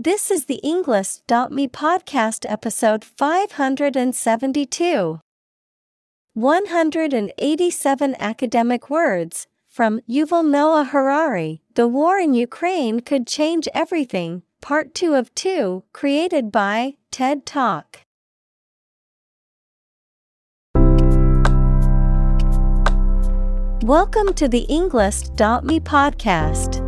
This is the Englist.me podcast episode 572. 187 academic words from Yuval Noah Harari. The war in Ukraine could change everything. Part 2 of 2, created by TED Talk. Welcome to the Englist.me podcast.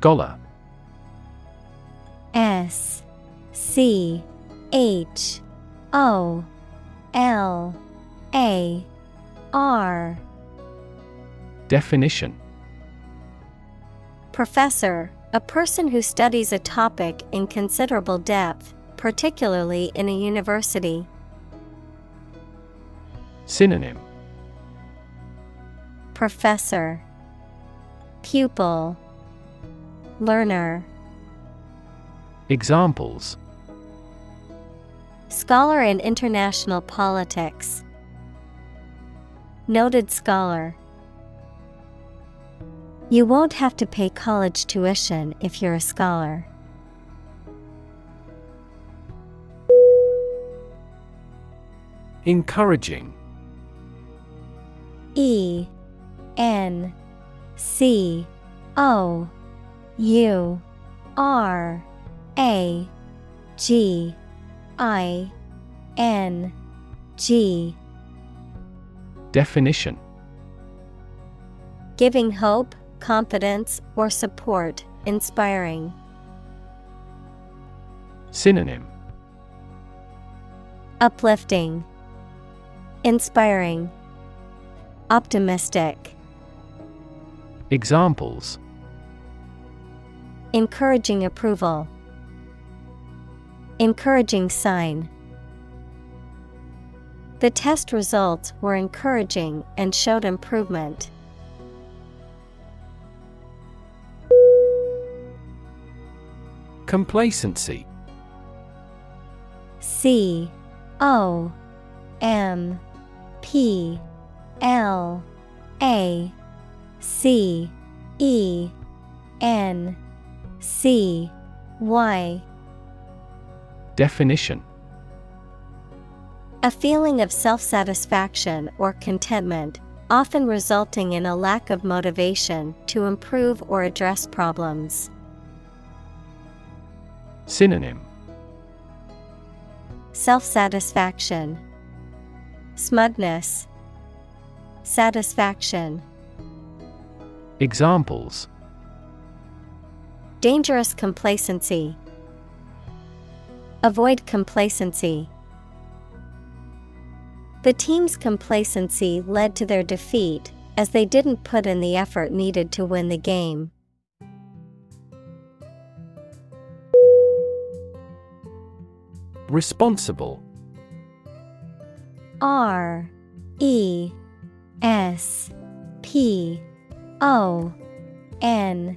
Scholar. S C H O L A R. Definition. Professor, a person who studies a topic in considerable depth, particularly in a university. Synonym. Professor. Pupil Learner Examples Scholar in international politics. Noted scholar. You won't have to pay college tuition if you're a scholar. Encouraging E N C O U R A G I N G. Definition. Giving hope, confidence, or support, inspiring. Synonym. Uplifting, Inspiring, Optimistic. Examples Encouraging approval. Encouraging sign. The test results were encouraging and showed improvement. Complacency C O M P L A C E N C Y. Definition. A feeling of self satisfaction or contentment, often resulting in a lack of motivation to improve or address problems. Synonym. Self satisfaction, Smugness, Satisfaction. Examples Dangerous complacency. Avoid complacency. The team's complacency led to their defeat as they didn't put in the effort needed to win the game. Responsible R E S P O N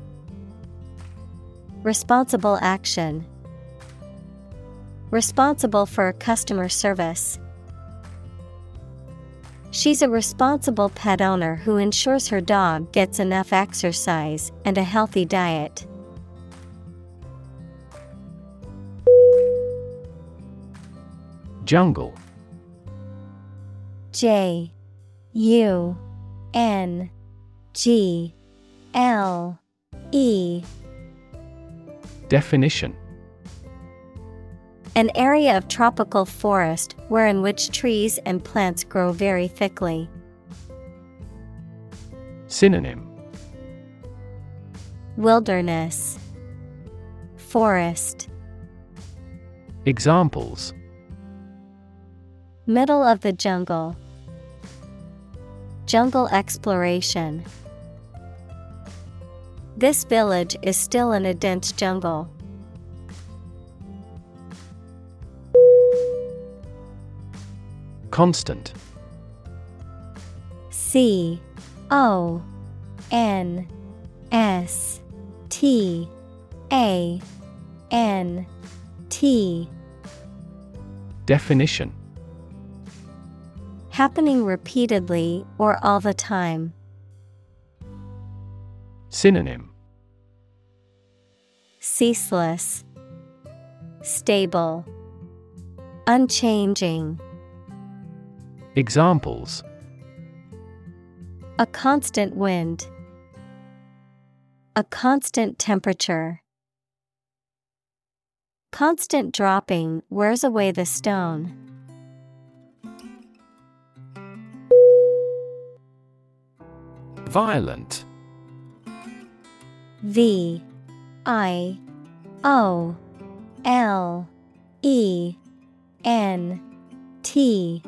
Responsible action. Responsible for customer service. She's a responsible pet owner who ensures her dog gets enough exercise and a healthy diet. Jungle J U N G L E Definition. An area of tropical forest wherein which trees and plants grow very thickly. Synonym. Wilderness. Forest. Examples. Middle of the jungle. Jungle exploration This village is still in a dense jungle. Constant C O N S T A N T Definition Happening repeatedly or all the time. Synonym Ceaseless, Stable, Unchanging. Examples A constant wind. A constant temperature. Constant dropping wears away the stone. Violent V I O L E N T.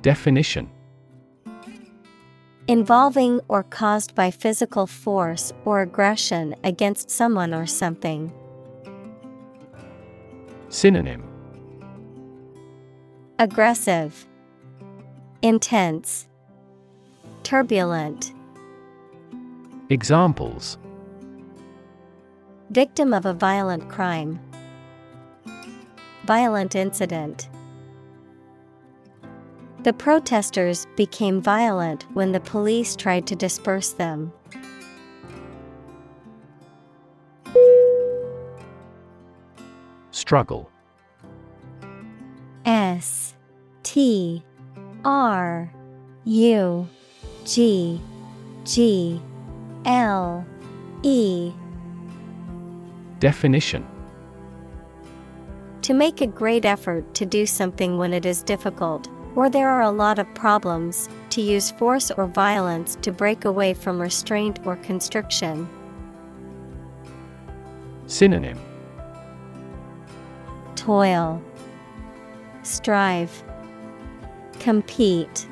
Definition. Involving or caused by physical force or aggression against someone or something. Synonym. Aggressive, Intense, Turbulent. Examples Victim of a violent crime. Violent incident. The protesters became violent when the police tried to disperse them. Struggle S T R U G G L E Definition To make a great effort to do something when it is difficult, or there are a lot of problems, to use force or violence to break away from restraint or constriction. Synonym Toil, Strive, Compete.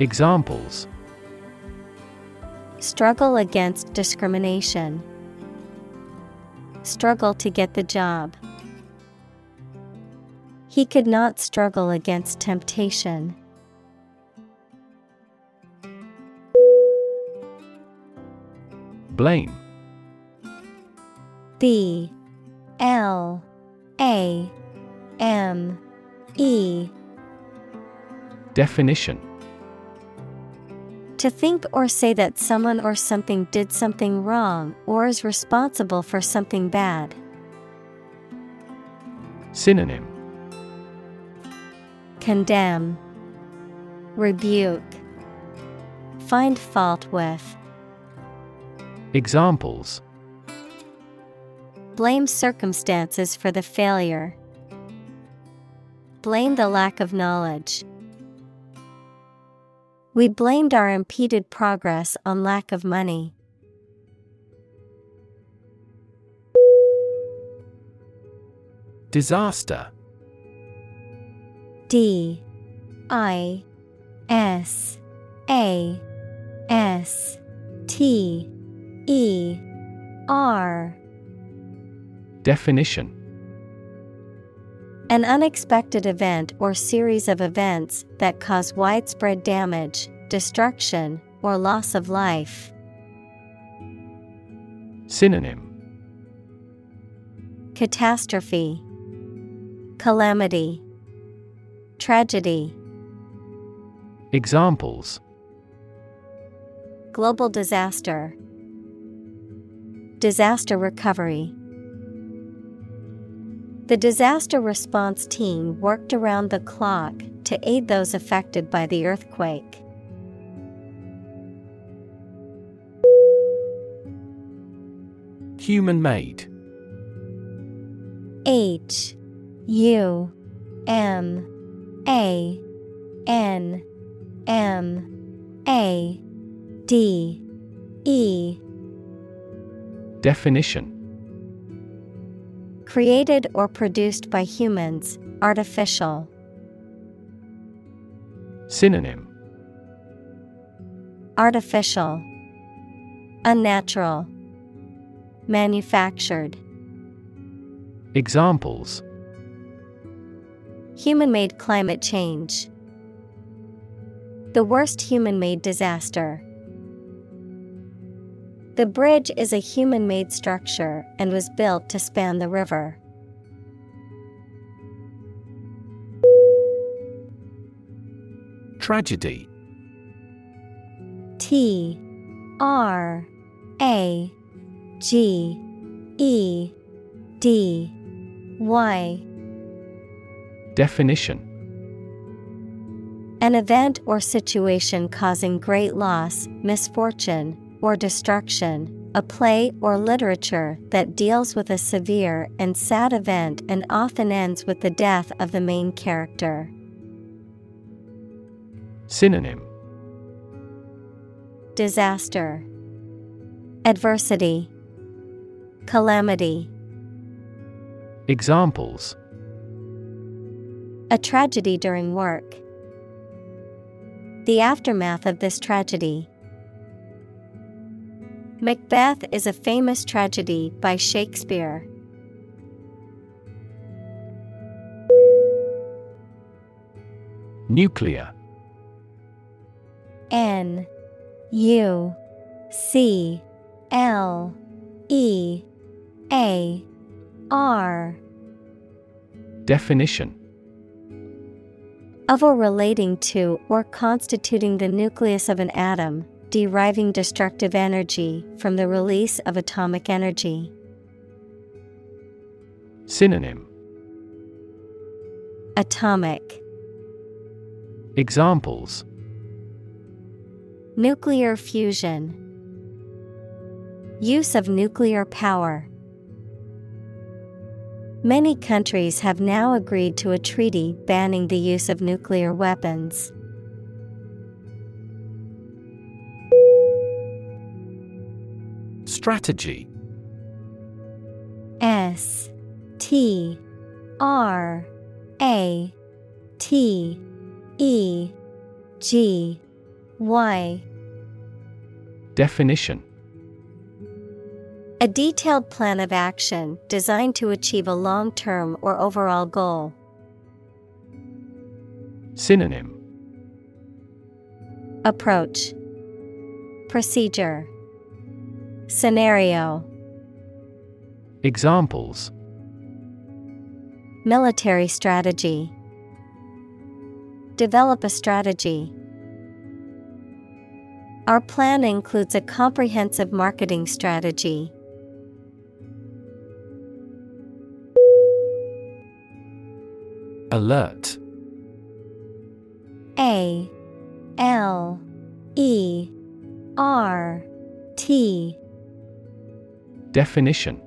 Examples Struggle against discrimination. Struggle to get the job. He could not struggle against temptation. Blame B L A M E Definition To think or say that someone or something did something wrong or is responsible for something bad. Synonym Condemn, Rebuke, Find fault with. Examples Blame circumstances for the failure. Blame the lack of knowledge. We blamed our impeded progress on lack of money. Disaster. D I S A S T E R. Definition An unexpected event or series of events that cause widespread damage, destruction, or loss of life. Synonym Catastrophe, Calamity, Tragedy. Examples Global disaster, Disaster recovery. The disaster response team worked around the clock to aid those affected by the earthquake. Human made. H U M A N M A D E Definition Created or produced by humans, artificial. Synonym Artificial, Unnatural, Manufactured. Examples Human made climate change. The worst human made disaster. The bridge is a human made structure and was built to span the river. Tragedy. T R A G E D Y. Definition. An event or situation causing great loss, misfortune, or destruction, a play or literature that deals with a severe and sad event and often ends with the death of the main character. Synonym Disaster, Adversity, Calamity. Examples A tragedy during work. The aftermath of this tragedy. Macbeth is a famous tragedy by Shakespeare. Nuclear. N U C L E A R. Definition. Of or relating to or constituting the nucleus of an atom, deriving destructive energy from the release of atomic energy. Synonym Atomic Examples Nuclear fusion Use of nuclear power. Many countries have now agreed to a treaty banning the use of nuclear weapons. Strategy. S T R A T E G Y. Definition. A detailed plan of action designed to achieve a long term or overall goal. Synonym. Approach. Procedure Scenario. Examples. Military strategy. Develop a strategy. Our plan includes a comprehensive marketing strategy. Alert. A. L. E. R. T Definition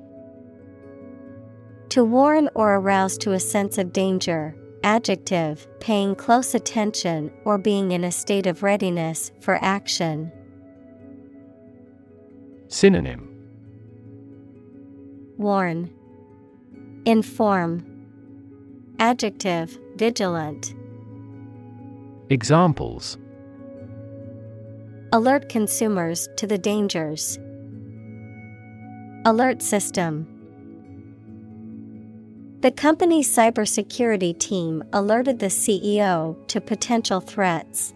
To warn or arouse to a sense of danger. Adjective, paying close attention or being in a state of readiness for action. Synonym Warn, Inform. Adjective, vigilant. Examples Alert consumers to the dangers. Alert system. The company's cybersecurity team alerted the CEO to potential threats.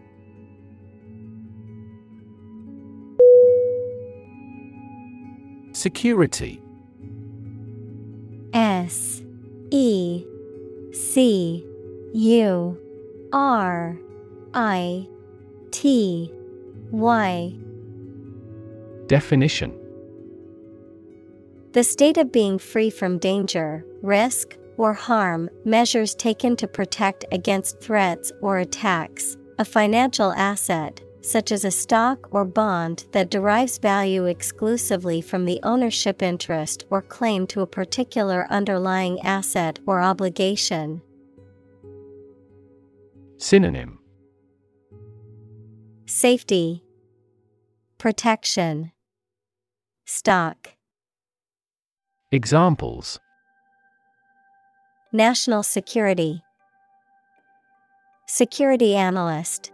Security S E C U R I T Y Definition The state of being free from danger, risk, or harm, measures taken to protect against threats or attacks, a financial asset, such as a stock or bond that derives value exclusively from the ownership interest or claim to a particular underlying asset or obligation. Synonym Safety, Protection, Stock. Examples National security, Security analyst.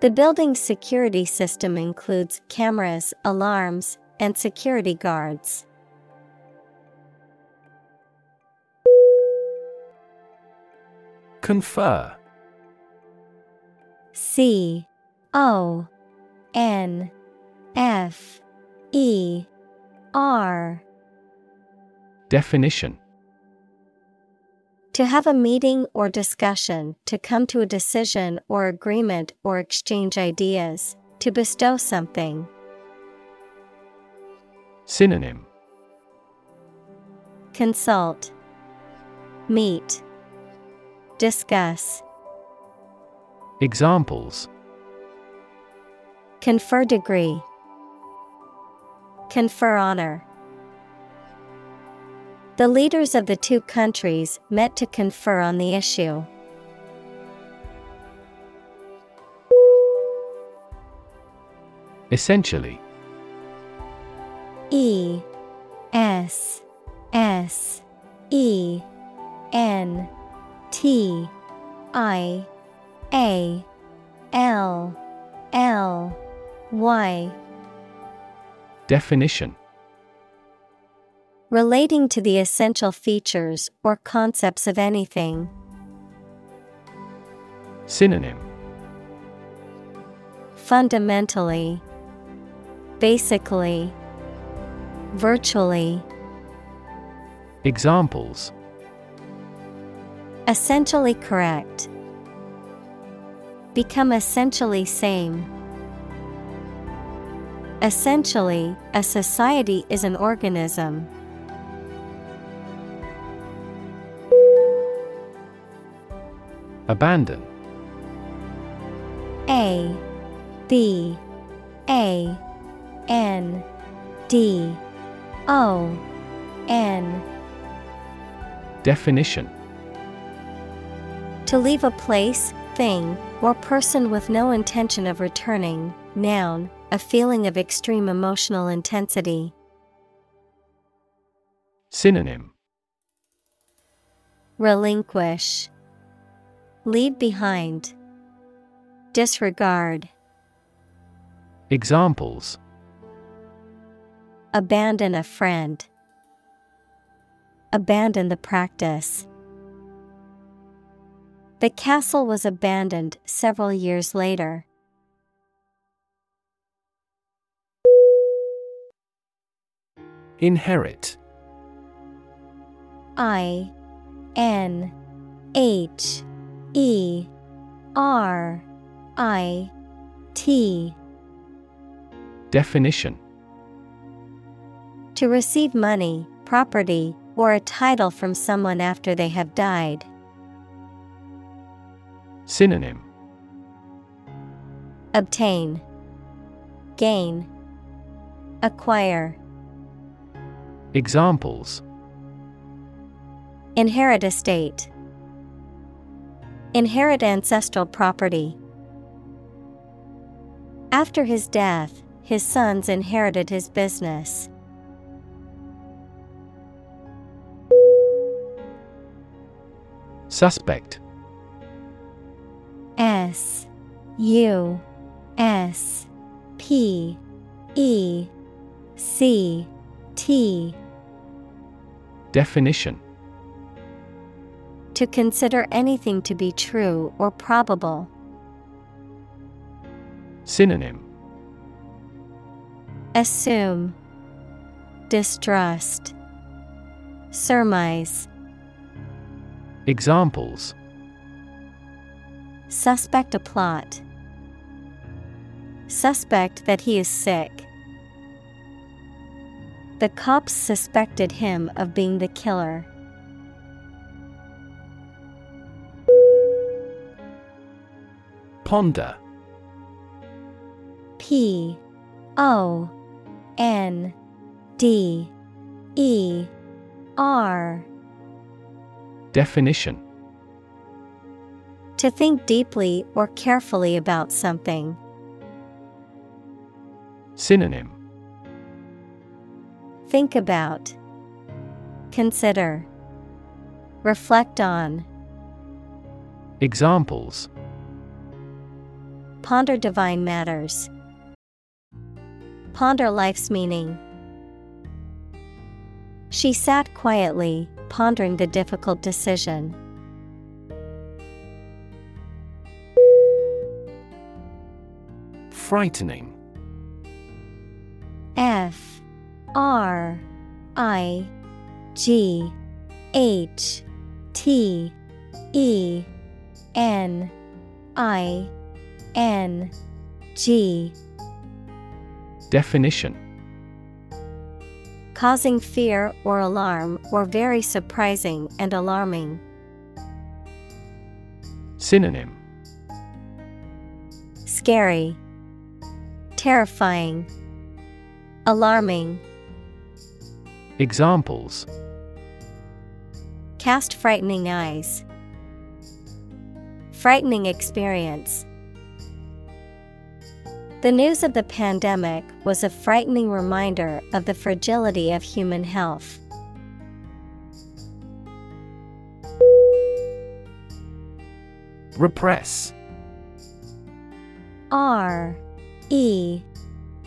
The building's security system includes cameras, alarms, and security guards. Confer C O N F E R Definition. To have a meeting or discussion, to come to a decision or agreement or exchange ideas, to bestow something. Synonym. Consult, Meet, Discuss. Examples. Confer degree, Confer honor. The leaders of the two countries met to confer on the issue. Essentially E S S E N T I A L L Y Definition Relating to the essential features or concepts of anything. Synonym Fundamentally, Basically, Virtually. Examples Essentially correct. Become essentially same. Essentially, a society is an organism. Abandon. A B A N D O N. Definition. To leave a place, thing, or person with no intention of returning, noun, a feeling of extreme emotional intensity. Synonym Relinquish. Leave behind. Disregard. Examples Abandon a friend. Abandon the practice. The castle was abandoned several years later. Inherit. I N H E R I T. Definition. To receive money, property, or a title from someone after they have died. Synonym. Obtain, Gain, Acquire. Examples Inherit estate. Inherit ancestral property. After his death, his sons inherited his business. Suspect S U S P E C T Definition To consider anything to be true or probable. Synonym Assume, Distrust, Surmise. Examples Suspect a plot. Suspect that he is sick. The cops suspected him of being the killer. Ponder P O N D E R Definition To think deeply or carefully about something. Synonym Think about. Consider. Reflect on. Examples Ponder divine matters. Ponder life's meaning. She sat quietly, pondering the difficult decision. Frightening F R I G H T E N I N G Definition Causing fear or alarm or very surprising and alarming. Synonym Scary. Terrifying. Alarming. Examples Cast frightening eyes. Frightening experience. The news of the pandemic was a frightening reminder of the fragility of human health. Repress R E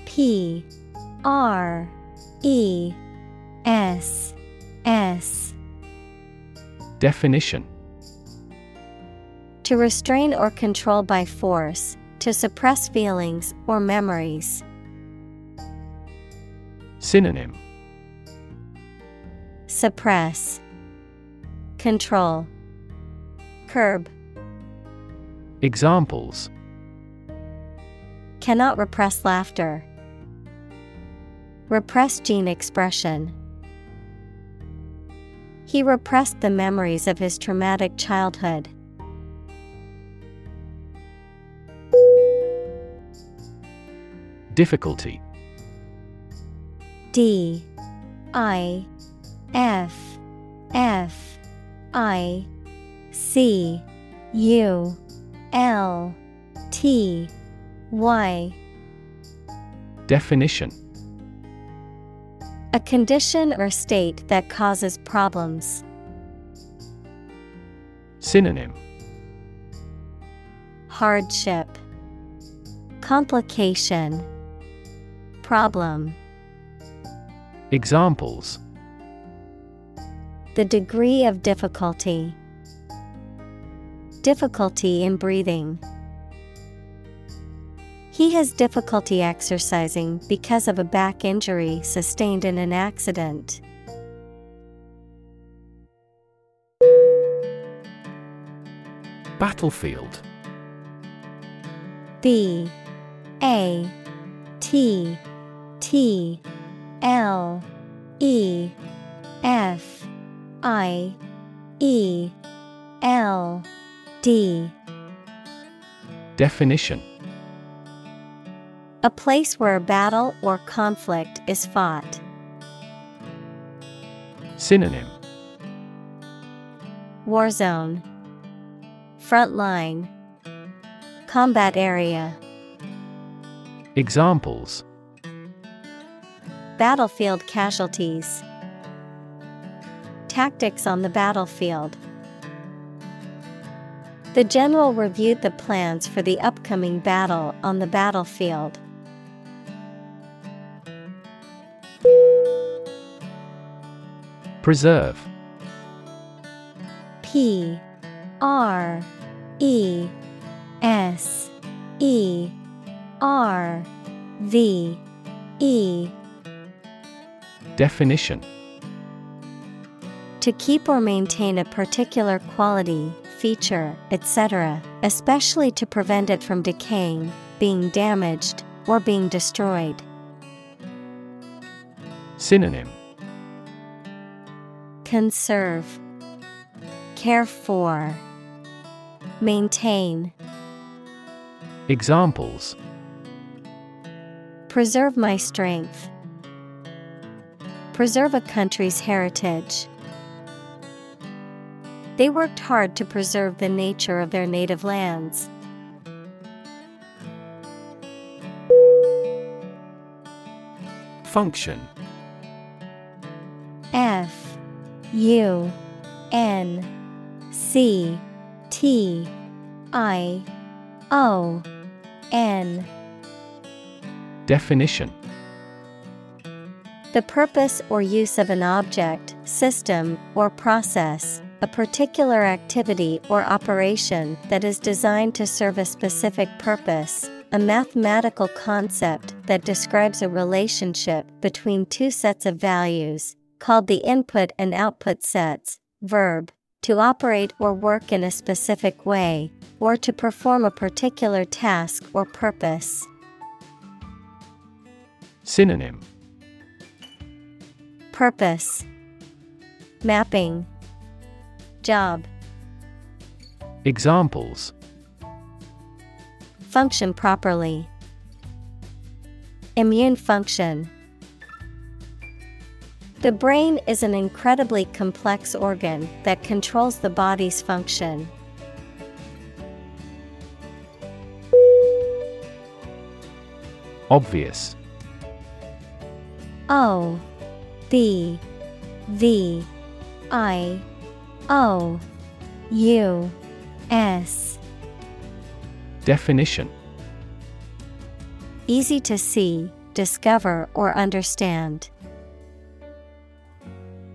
P R E S S Definition To restrain or control by force, to suppress feelings or memories. Synonym Suppress, Control, Curb. Examples Cannot repress laughter. Repress gene expression. He repressed the memories of his traumatic childhood. Difficulty. D. I. F. F. I. C. U. L. T. Y. Definition A condition or state that causes problems. Synonym Hardship Complication Problem Examples The degree of difficulty. Difficulty in breathing. He has difficulty exercising because of a back injury sustained in an accident. Battlefield. B A T T L E F I E L D. Definition A place where a battle or conflict is fought. Synonym War zone. Front line. Combat area. Examples Battlefield casualties. Tactics on the battlefield. The general reviewed the plans for the upcoming battle on the battlefield. Preserve P R E S E R V E Definition To keep or maintain a particular quality, feature, etc., especially to prevent it from decaying, being damaged, or being destroyed. Synonym Conserve, Care for, Maintain. Examples Preserve my strength. Preserve a country's heritage. They worked hard to preserve the nature of their native lands. Function F U N C T I O N. Definition. The purpose or use of an object, system, or process, a particular activity or operation that is designed to serve a specific purpose, a mathematical concept that describes a relationship between two sets of values, called the input and output sets, verb, to operate or work in a specific way, or to perform a particular task or purpose. Synonym Purpose Mapping Job Examples Function properly. Immune function. The brain is an incredibly complex organ that controls the body's function. Obvious O B V I O U S Definition Easy to see, discover, or understand.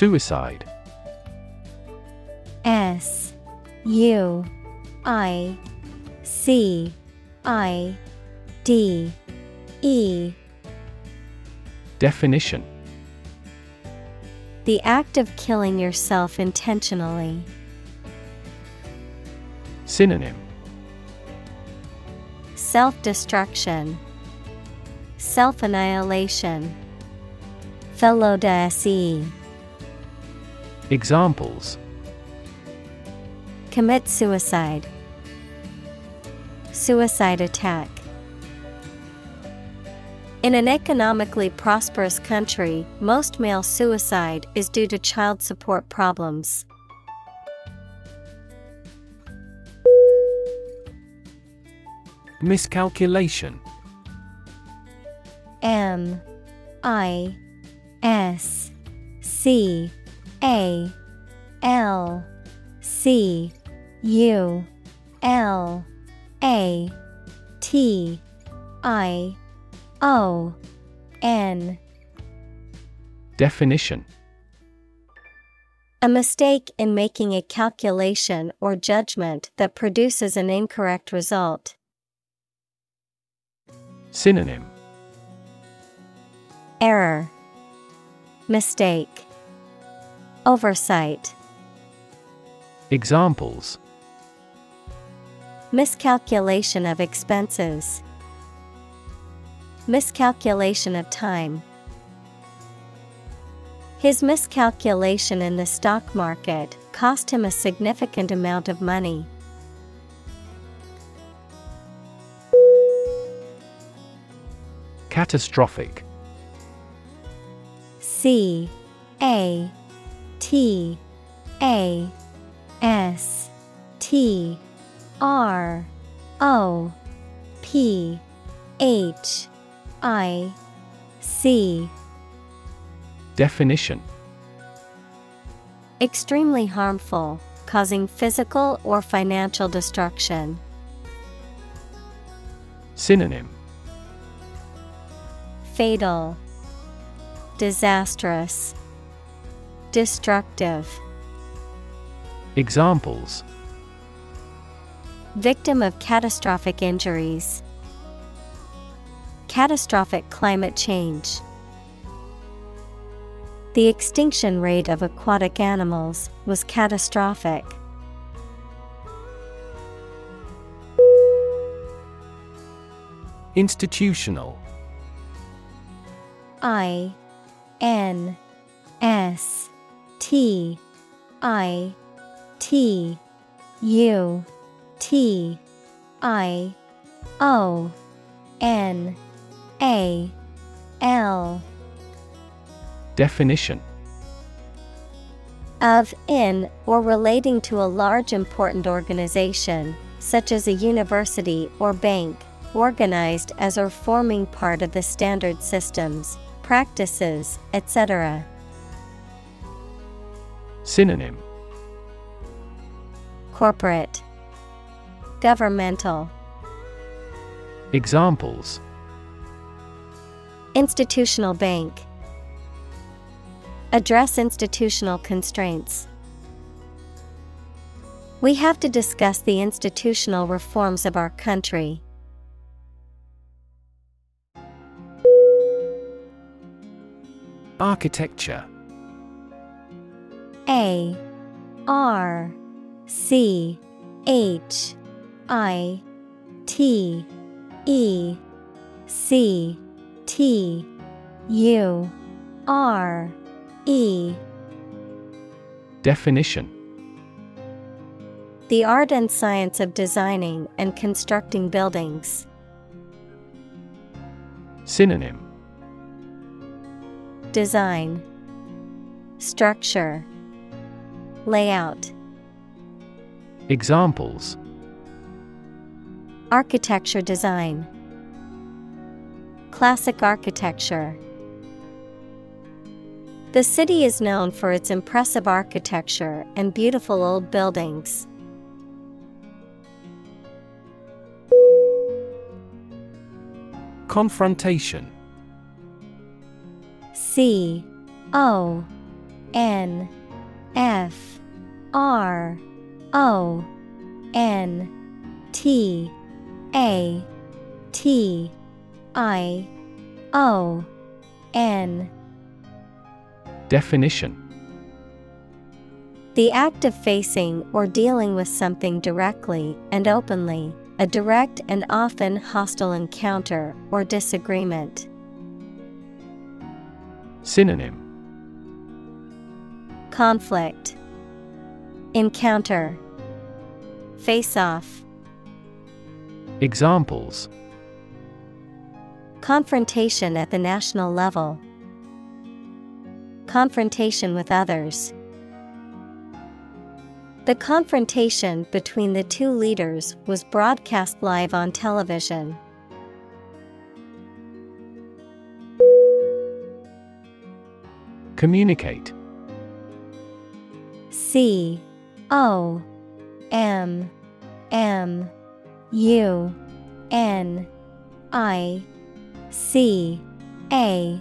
Suicide. S U I C I D E. Definition. The act of killing yourself intentionally. Synonym. Self destruction, Self annihilation, Felo Examples Commit suicide, Suicide attack. In an economically prosperous country, most male suicide is due to child support problems. Miscalculation M I S C A L C U L A T I O N Definition. A mistake in making a calculation or judgment that produces an incorrect result. Synonym. Error, Mistake, Oversight. Examples Miscalculation of expenses. Miscalculation of time. His miscalculation in the stock market cost him a significant amount of money. Catastrophic C A T A S T R O P H I C Definition. Extremely harmful, causing physical or financial destruction. Synonym. Fatal, Disastrous, Destructive. Examples Victim of catastrophic injuries. Catastrophic climate change. The extinction rate of aquatic animals was catastrophic. Institutional I N S T I T U T I O N A L Definition of in or relating to a large important organization, such as a university or bank, organized as or forming part of the standard systems, practices, etc. Synonym. Corporate. Governmental. Examples. Institutional bank. Address institutional constraints. We have to discuss the institutional reforms of our country. Architecture A R C H I T E C T U R E. Definition. The art and science of designing and constructing buildings. Synonym. Design. Structure Layout. Examples. Architecture design. Classic architecture. The city is known for its impressive architecture and beautiful old buildings. Confrontation. C O N F R O N T A T I O N Definition. The act of facing or dealing with something directly and openly, a direct and often hostile encounter or disagreement. Synonym. Conflict Encounter Face off Examples Confrontation at the national level. Confrontation with others. The confrontation between the two leaders was broadcast live on television. Communicate C O M M U N I C A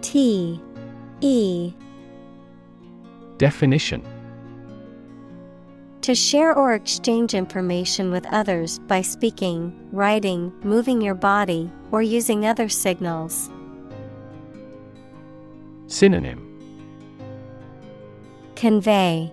T E. Definition. To share or exchange information with others by speaking, writing, moving your body, or using other signals. Synonym. Convey,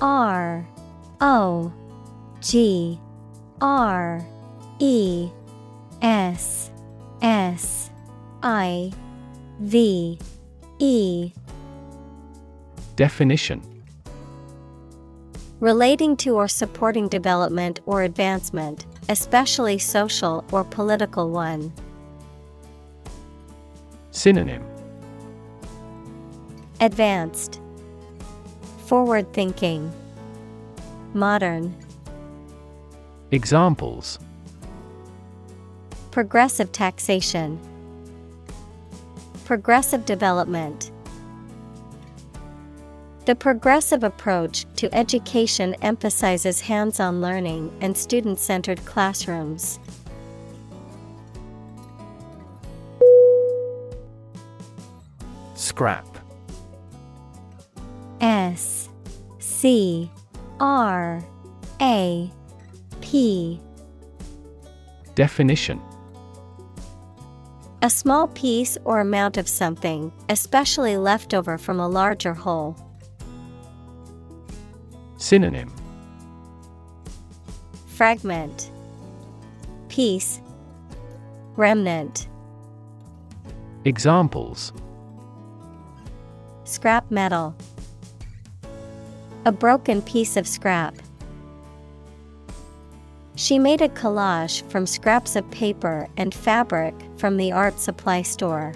R O G R E S S I V E Definition. Relating to or supporting development or advancement, especially social or political one. Synonym. Advanced, Forward thinking, Modern. Examples Progressive taxation, Progressive development. The progressive approach to education emphasizes hands on learning and student centered classrooms. Scrap S C R A P. Definition. A small piece or amount of something, especially leftover from a larger whole. Synonym. Fragment. Piece. Remnant. Examples. Scrap metal A broken piece of scrap. She made a collage from scraps of paper and fabric from the art supply store.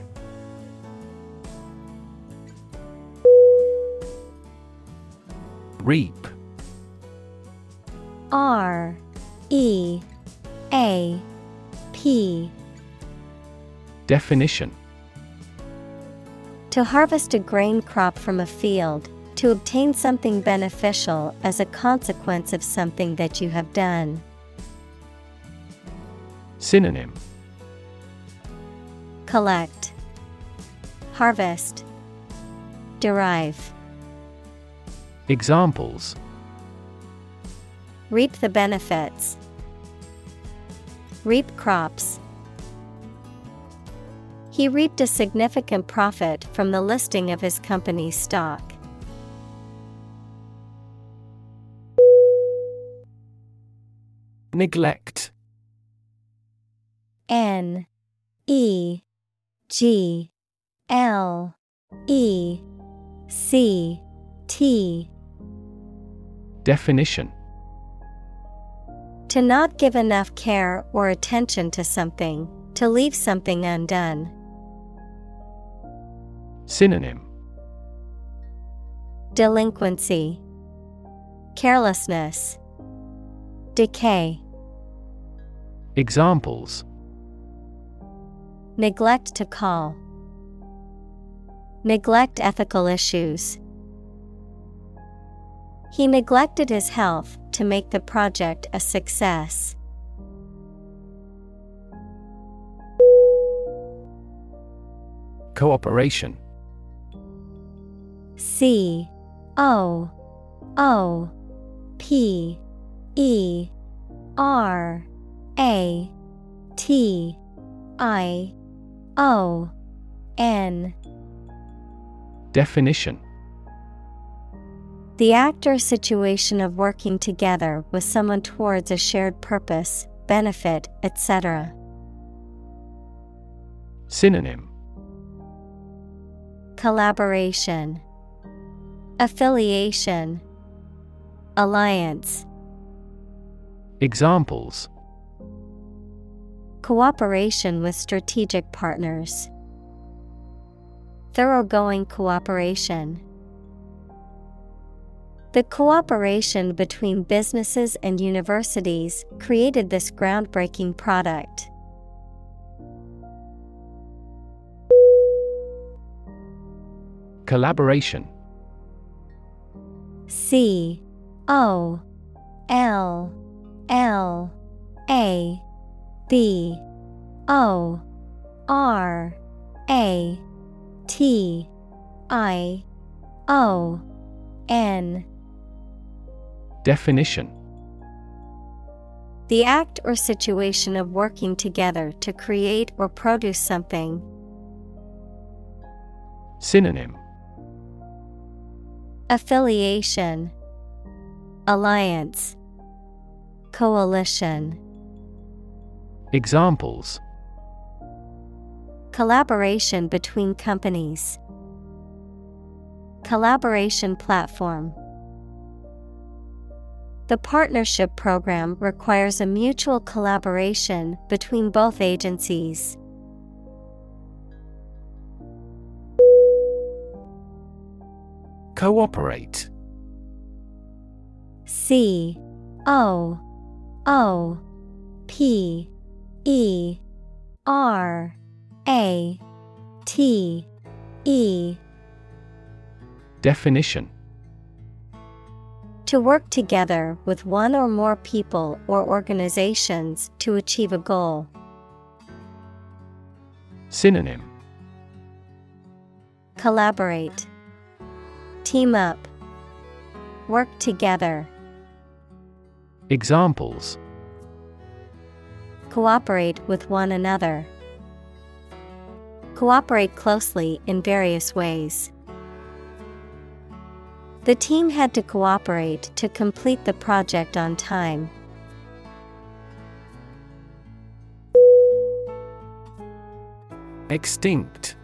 Reap R E A P Definition To harvest a grain crop from a field, to obtain something beneficial as a consequence of something that you have done. Synonym Collect, Harvest, Derive. Examples Reap the benefits. Reap crops. He reaped a significant profit from the listing of his company's stock. Neglect. N E G L E C T. Definition. To not give enough care or attention to something, to leave something undone. Synonym. Delinquency, Carelessness, Decay, Examples Neglect to call, Neglect ethical issues. He neglected his health to make the project a success. Cooperation C O O P E R A T I O N. Definition. The act or situation of working together with someone towards a shared purpose, benefit, etc. Synonym. Collaboration, Affiliation, Alliance, Examples Cooperation with strategic partners, Thoroughgoing cooperation. The cooperation between businesses and universities created this groundbreaking product. Collaboration C O L L A B O R A T I O N Definition The act or situation of working together to create or produce something. Synonym Affiliation, Alliance, Coalition. Examples Collaboration between companies. Collaboration platform. The partnership program requires a mutual collaboration between both agencies. Cooperate. C O O P E R A T E. Definition. To work together with one or more people or organizations to achieve a goal. Synonym. Collaborate, Team up, Work together. Examples Cooperate with one another. Cooperate closely in various ways. The team had to cooperate to complete the project on time. Extinct.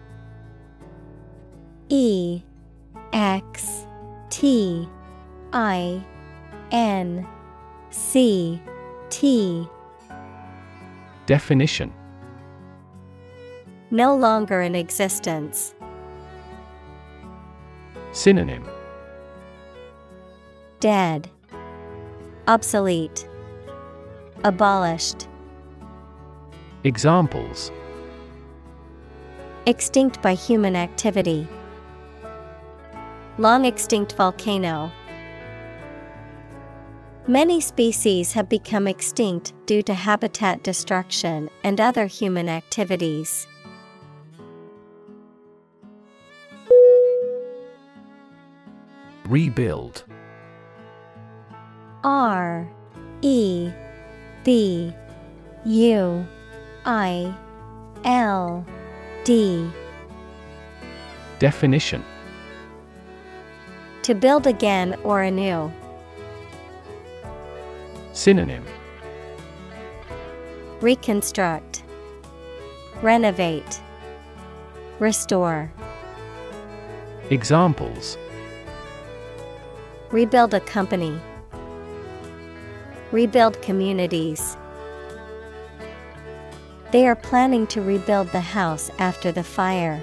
E X T I N C T Definition No longer in existence. Synonym Dead. Obsolete. Abolished. Examples Extinct by human activity. Long extinct volcano. Many species have become extinct due to habitat destruction and other human activities. Rebuild. R E B U I L D Definition To build again or anew. Synonym Reconstruct, Renovate, Restore. Examples Rebuild a company. Rebuild communities. They are planning to rebuild the house after the fire.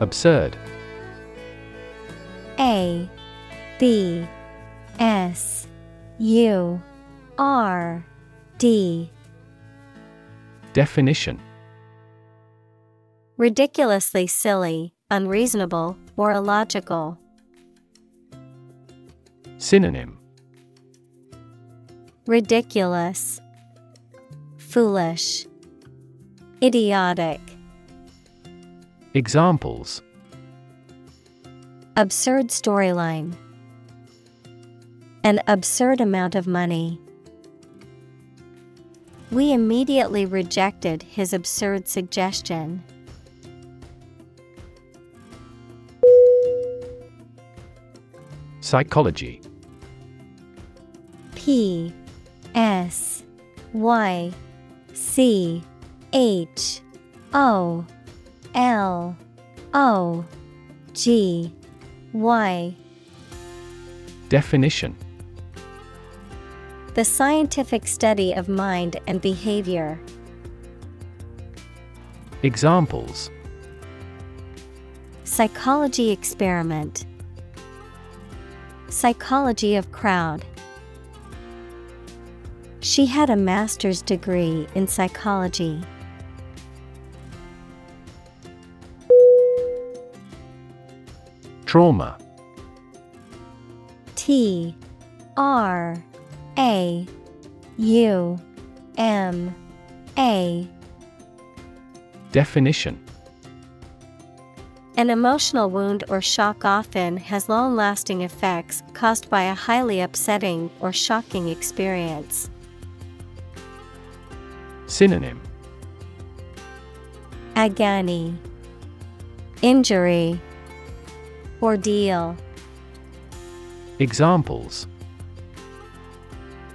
Absurd. A B S U R D. Definition. Ridiculously silly, unreasonable, or illogical. Synonym. Ridiculous, Foolish, Idiotic. Examples Absurd storyline. An absurd amount of money. We immediately rejected his absurd suggestion. Psychology P S Y C H O L O G Y Definition The scientific study of mind and behavior. Examples Psychology experiment. Psychology of crowd. She had a master's degree in psychology. Trauma. T R A U M A. Definition. An emotional wound or shock often has long lasting effects caused by a highly upsetting or shocking experience. Synonym. Agony, Injury, Ordeal, Examples.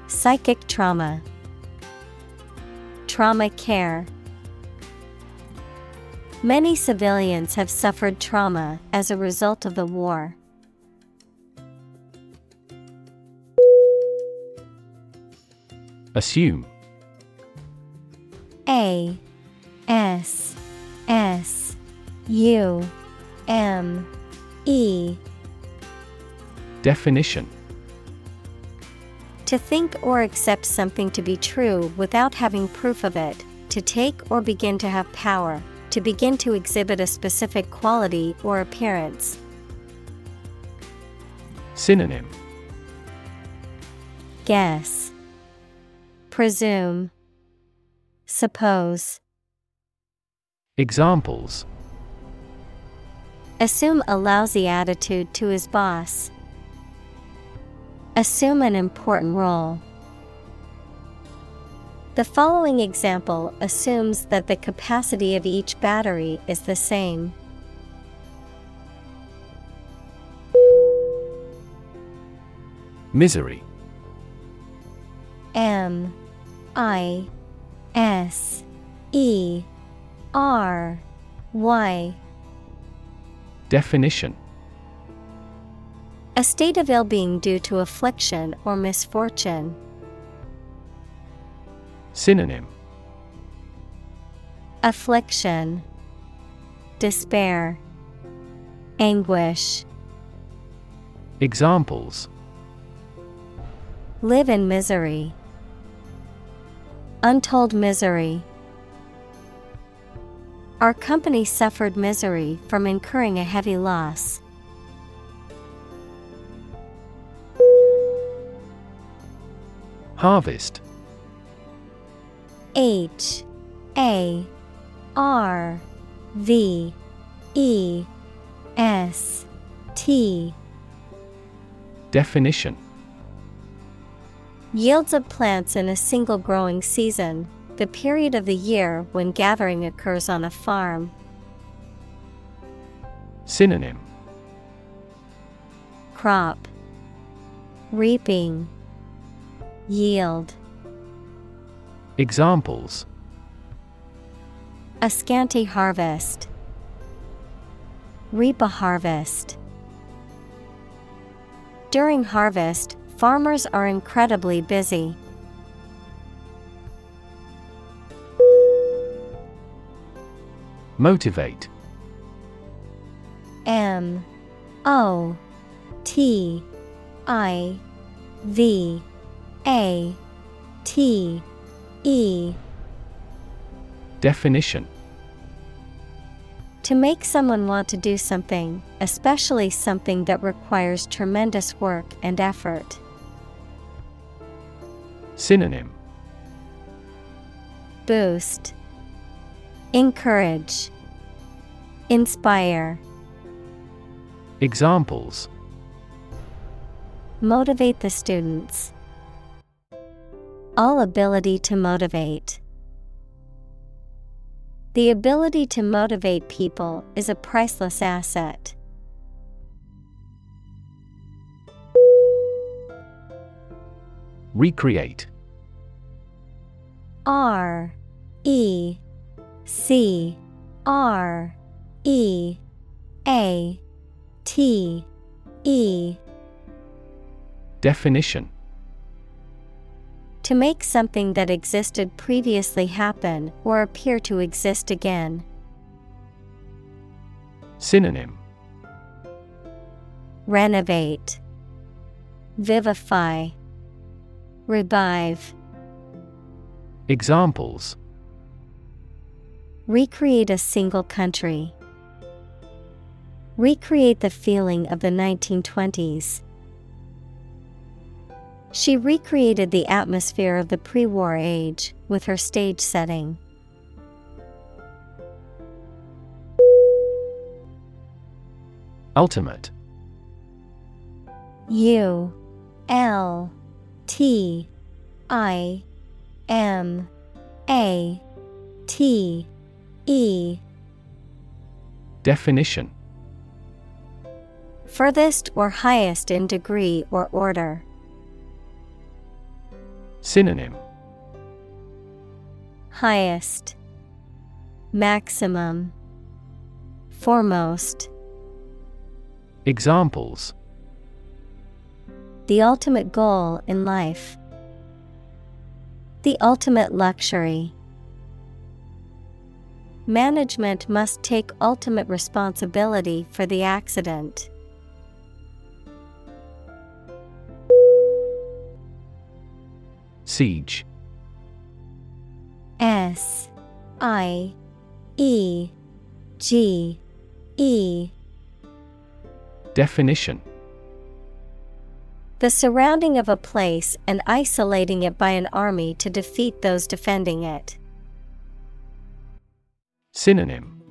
Psychic trauma, Trauma care. Many civilians have suffered trauma as a result of the war. Assume. A S S U M E. Definition. To think or accept something to be true without having proof of it, to take or begin to have power, to begin to exhibit a specific quality or appearance. Synonym. Guess, Presume, Suppose. Examples Assume a lousy attitude to his boss. Assume an important role. The following example assumes that the capacity of each battery is the same. Misery M I S E R Y Definition A state of ill being due to affliction or misfortune. Synonym Affliction, Despair, Anguish. Examples Live in misery. Untold misery. Our company suffered misery from incurring a heavy loss. Harvest. H. A. R. V. E. S. T. Definition. Yields of plants in a single growing season, the period of the year when gathering occurs on a farm. Synonym Crop Reaping Yield Examples A scanty harvest. Reap a harvest. During harvest, farmers are incredibly busy. Motivate. M O T I V A T E. Definition. To make someone want to do something, especially something that requires tremendous work and effort. Synonym. Boost, Encourage, Inspire, Examples Motivate the students. All ability to motivate. The ability to motivate people is a priceless asset. Recreate R E C R E A T E. Definition. To make something that existed previously happen or appear to exist again. Synonym. Renovate, Vivify, Revive. Examples Recreate a single country. Recreate the feeling of the 1920s. She recreated the atmosphere of the pre war age with her stage setting. Ultimate U L T I M A T E Definition Furthest or highest in degree or order. Synonym Highest, Maximum, foremost. Examples The ultimate goal in life. The ultimate luxury. Management must take ultimate responsibility for the accident. Siege S I E G E Definition The surrounding of a place and isolating it by an army to defeat those defending it. Synonym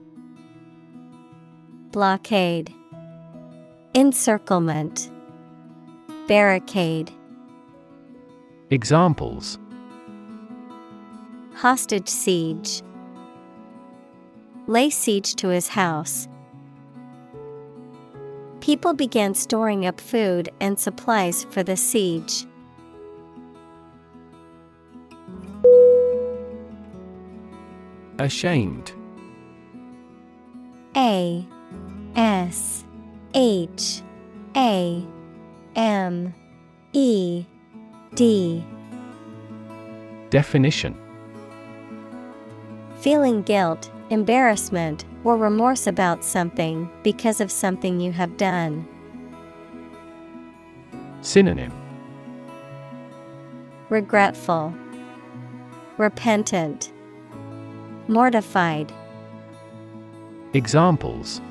Blockade, Encirclement, Barricade. Examples Hostage siege. Lay siege to his house. People began storing up food and supplies for the siege. Ashamed A S H A M E D. Definition. Feeling guilt, embarrassment, or remorse about something because of something you have done. Synonym. Regretful, Repentant, Mortified. Examples.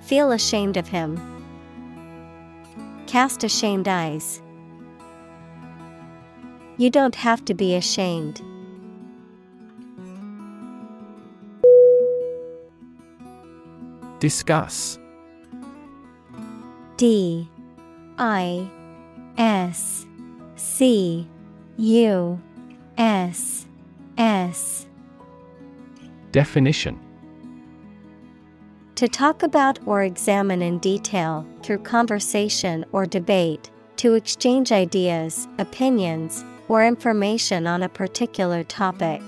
Feel ashamed of him. Cast ashamed eyes. You don't have to be ashamed. Discuss. D. I. S. C. U. S. S. Definition To talk about or examine in detail, through conversation or debate, to exchange ideas, opinions, or information on a particular topic.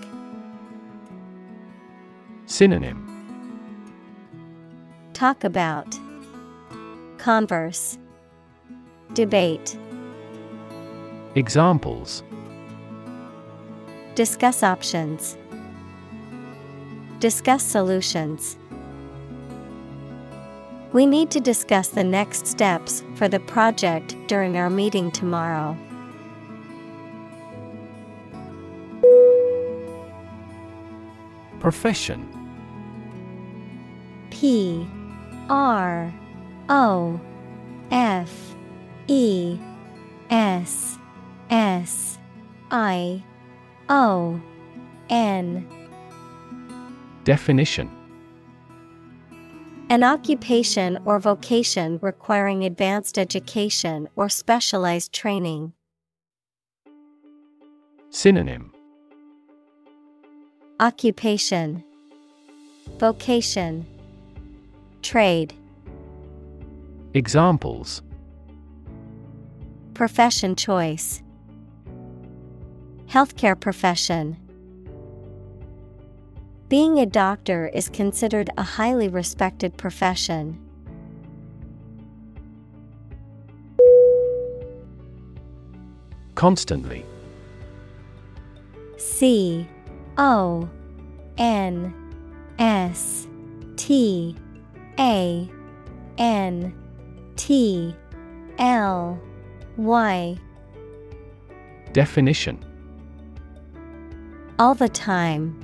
Synonym. Talk about, Converse, Debate, Examples. Discuss options, Discuss solutions. We need to discuss the next steps for the project during our meeting tomorrow. Profession. P R O F E S S I O N. Definition An occupation or vocation requiring advanced education or specialized training. Synonym. Occupation. Vocation. Trade. Examples. Profession choice. Healthcare profession Being a doctor is considered a highly respected profession. Constantly C O N S T A N T L Y Definition All the time.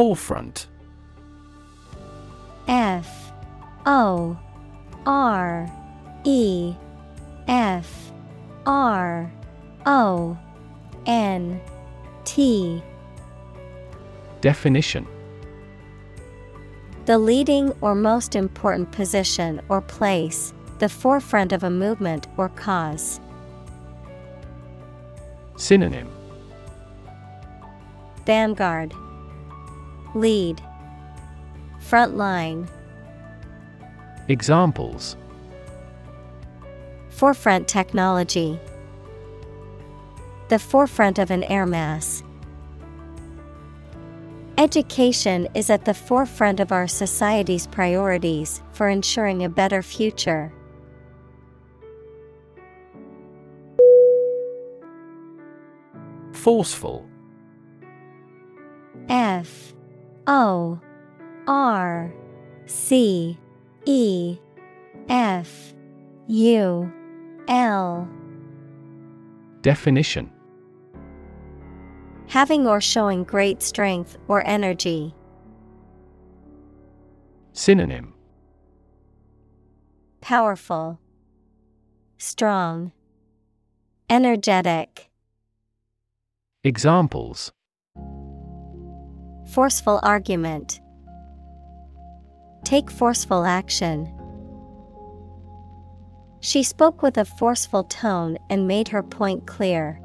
Forefront. F O R E F R O N T. Definition. The leading or most important position or place, the forefront of a movement or cause. Synonym. Vanguard Lead. Front line Examples. Forefront technology. The forefront of an air mass. Education is at the forefront of our society's priorities for ensuring a better future. Forceful. F O R C E F U L. Definition. Having or showing great strength or energy. Synonym. Powerful, Strong, Energetic. Examples Forceful argument. Take forceful action. She spoke with a forceful tone and made her point clear.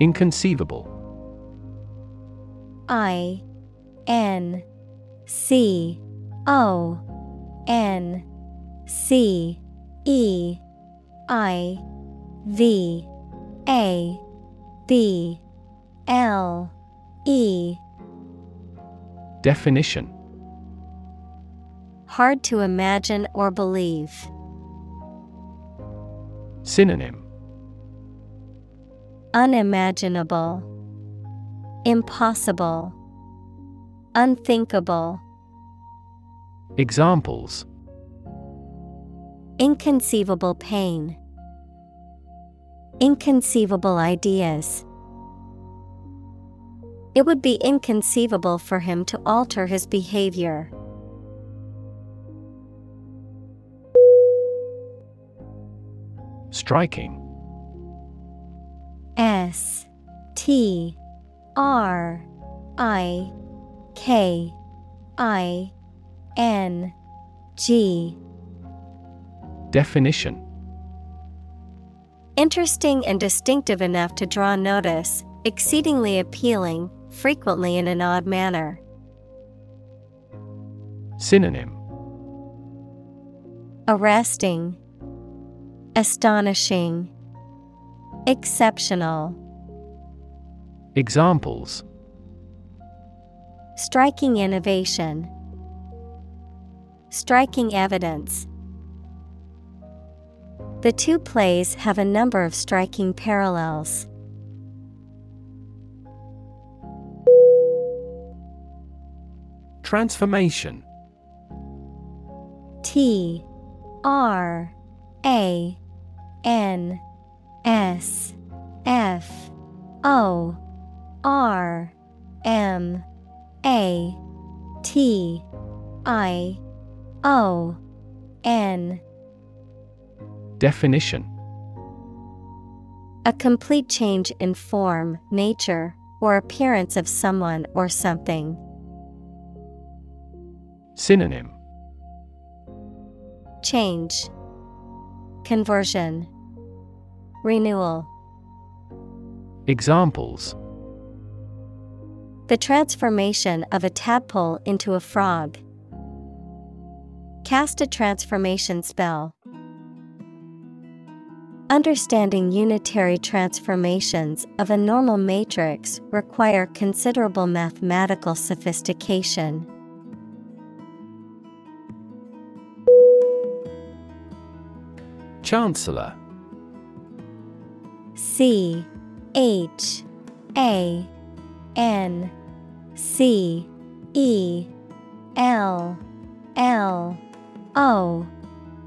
Inconceivable I N C O N C E I V A B L E Definition Hard to imagine or believe. Synonym Unimaginable, Impossible, Unthinkable. Examples Inconceivable pain. Inconceivable ideas. It would be inconceivable for him to alter his behavior. Striking S T R I K I N G Definition Interesting and distinctive enough to draw notice, exceedingly appealing, frequently in an odd manner. Synonym Arresting, Astonishing, Exceptional. Examples Striking innovation, Striking evidence. The two plays have a number of striking parallels. Transformation T R A N S F O R M A T I O N Definition A complete change in form, nature, or appearance of someone or something. Synonym Change, Conversion, Renewal. Examples The transformation of a tadpole into a frog. Cast a transformation spell. Understanding unitary transformations of a normal matrix require considerable mathematical sophistication. Chancellor C H A N C E L L O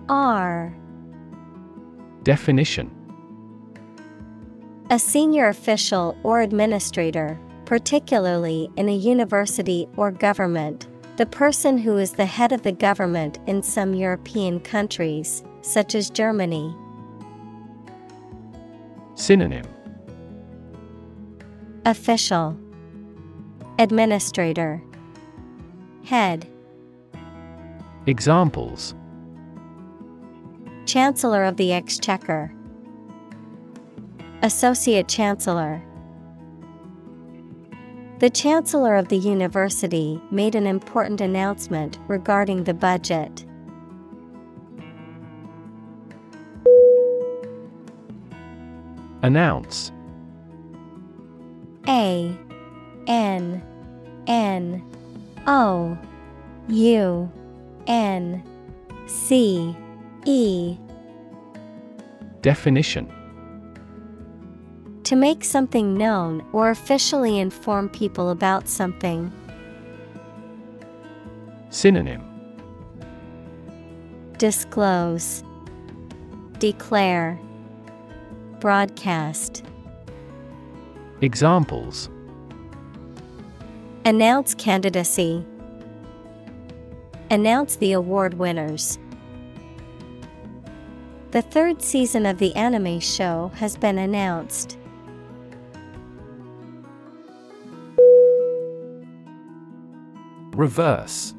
R Definition. A senior official or administrator, particularly in a university or government, the person who is the head of the government in some European countries, such as Germany. Synonym. Official. Administrator. Head. Examples Chancellor of the Exchequer. Associate Chancellor. The Chancellor of the University made an important announcement regarding the budget. Announce. A N N O U N C E Definition To make something known or officially inform people about something. Synonym Disclose Declare Broadcast Examples Announce candidacy. Announce the award winners. The third season of the anime show has been announced. Reverse.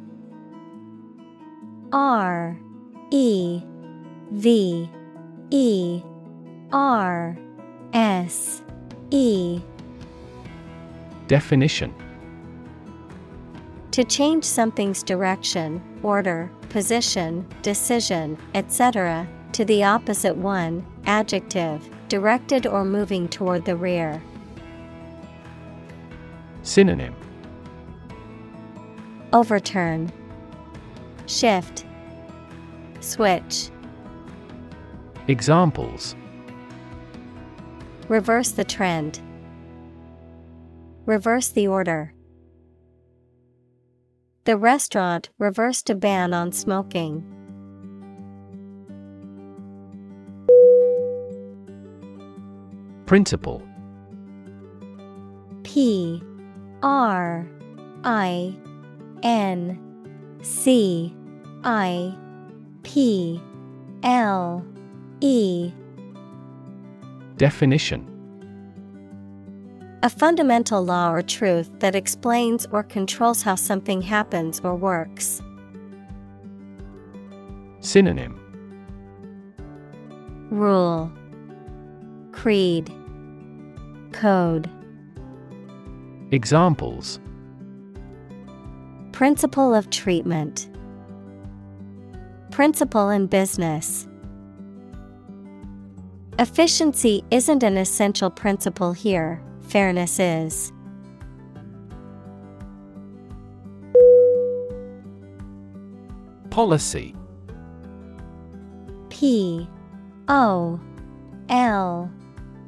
R. E. V. E. R. S. E. Definition. To change something's direction, order, position, decision, etc., to the opposite one, adjective, directed or moving toward the rear. Synonym Overturn, Shift, Switch, Examples Reverse the trend, Reverse the order. The restaurant reversed a ban on smoking. Principle. P R I N C I P L E. Definition. A fundamental law or truth that explains or controls how something happens or works. Synonym. Rule Creed. Code. Examples. Principle of treatment. Principle in business. Efficiency isn't an essential principle here, fairness is. Policy. P O L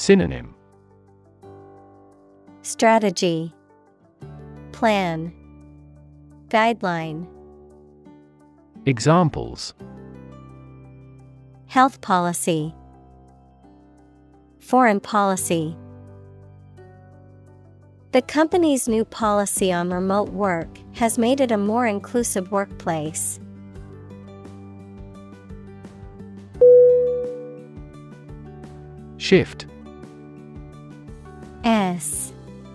Synonym. Strategy. Plan. Guideline. Examples. Health policy. Foreign policy. The company's new policy on remote work has made it a more inclusive workplace. Shift